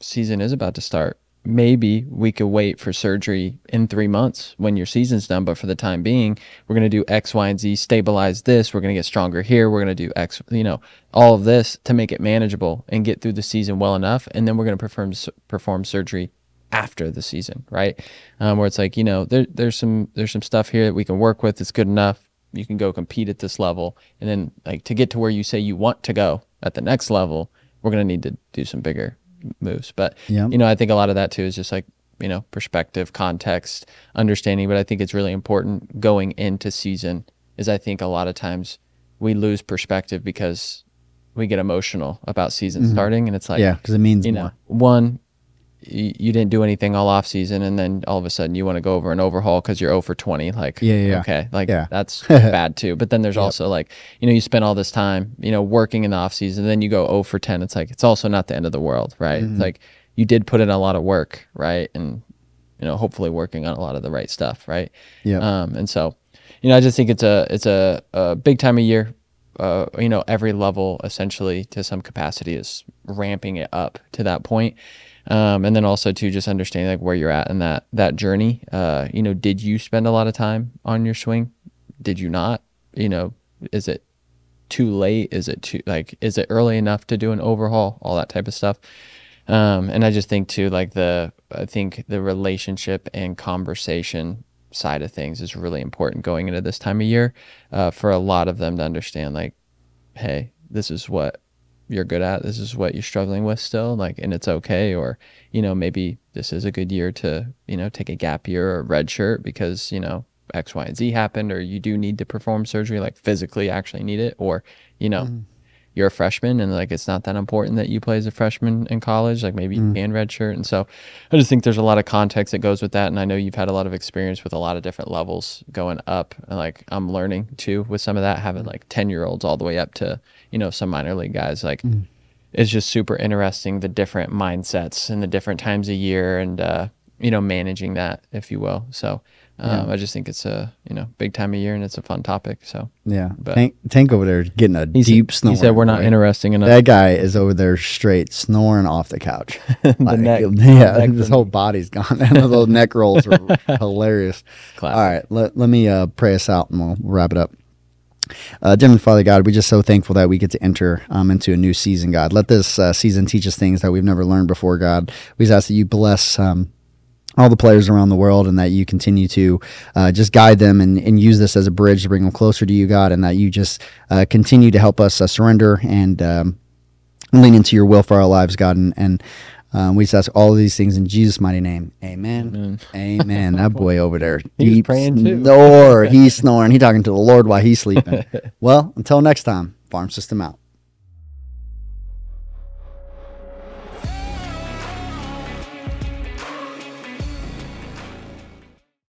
Speaker 3: season is about to start maybe we could wait for surgery in three months when your season's done. But for the time being we're going to do x y and z stabilize this. We're going to get stronger here. We're going to do x you know all of this to make it manageable and get through the season well enough. And then we're going to perform perform surgery after the season right? Um, where it's like you know there, there's some there's some stuff here that we can work with. That's good enough. You can go compete at this level. And then like to get to where you say you want to go at the next level we're going to need to do some bigger moves but
Speaker 2: Yeah.
Speaker 3: you know i think a lot of that too is just like you know perspective context understanding but i think it's really important going into season is i think a lot of times we lose perspective because we get emotional about season starting and it's like
Speaker 2: Mm-hmm. yeah, because it means
Speaker 3: you
Speaker 2: more.
Speaker 3: know one you, you didn't do anything all off season and then all of a sudden you want to go over an overhaul because you're 0 for 20 like
Speaker 2: Yeah, yeah,
Speaker 3: okay like
Speaker 2: Yeah.
Speaker 3: that's bad too but then there's also like you know you spend all this time you know working in the off season then you go 0 for 10 it's like it's also not the end of the world right
Speaker 2: Mm-hmm.
Speaker 3: like you did put in a lot of work right and you know hopefully working on a lot of the right stuff right
Speaker 2: Yeah.
Speaker 3: um and so you know i just think it's a it's a, a big time of year uh, you know, every level essentially to some capacity is ramping it up to that point. Um, and then also to just understanding like where you're at in that that journey. Uh, you know, did you spend a lot of time on your swing? Did you not? You know, is it too late? Is it too like is it early enough to do an overhaul? All that type of stuff. Um, and I just think too, like the I think the relationship and conversation side of things is really important going into this time of year uh, for a lot of them to understand like, hey, this is what you're good at. This is what you're struggling with still, like, and it's okay. Or, you know, maybe this is a good year to, you know, take a gap year or red shirt because, you know, X, Y, and Z happened, or you do need to perform surgery, like physically actually need it, or, you know, mm. you're a freshman and like it's not that important that you play as a freshman in college. Like maybe mm. you can redshirt. And so I just think there's a lot of context that goes with that. And I know you've had a lot of experience with a lot of different levels going up. And like I'm learning too with some of that, having like 10 year olds all the way up to, you know, some minor league guys. Like it's just super interesting the different mindsets and the different times a year and, uh, you know, managing that, if you will. So um, I just think it's a, you know, big time of year and it's a fun topic. So
Speaker 2: Yeah,
Speaker 3: But-
Speaker 2: Tank, Tank over there getting a deep snore.
Speaker 3: he said we're not interesting enough.
Speaker 2: That guy is over there straight snoring off the couch. Like,
Speaker 3: neck-
Speaker 2: yeah,
Speaker 3: neck
Speaker 2: his whole body's gone. and the little neck rolls are hilarious.
Speaker 3: Classic.
Speaker 2: All right, let, let me uh, pray us out and we'll wrap it up. Uh, Father God, we're just so thankful that we get to enter um, into a new season, God. Let this uh, season teach us things that we've never learned before, God. We just ask that you bless um, all the players around the world, and that you continue to uh, just guide them and, and use this as a bridge to bring them closer to you, God, and that you just uh, continue to help us uh, surrender and um, lean into your will for our lives, God. And, and um, we just ask all of these things in Jesus' mighty name. Amen. Amen. that boy over there.
Speaker 3: He
Speaker 2: deep
Speaker 3: praying too.
Speaker 2: Snore. He's snoring. He's talking to the Lord while he's sleeping. well, until next time, Farm System out.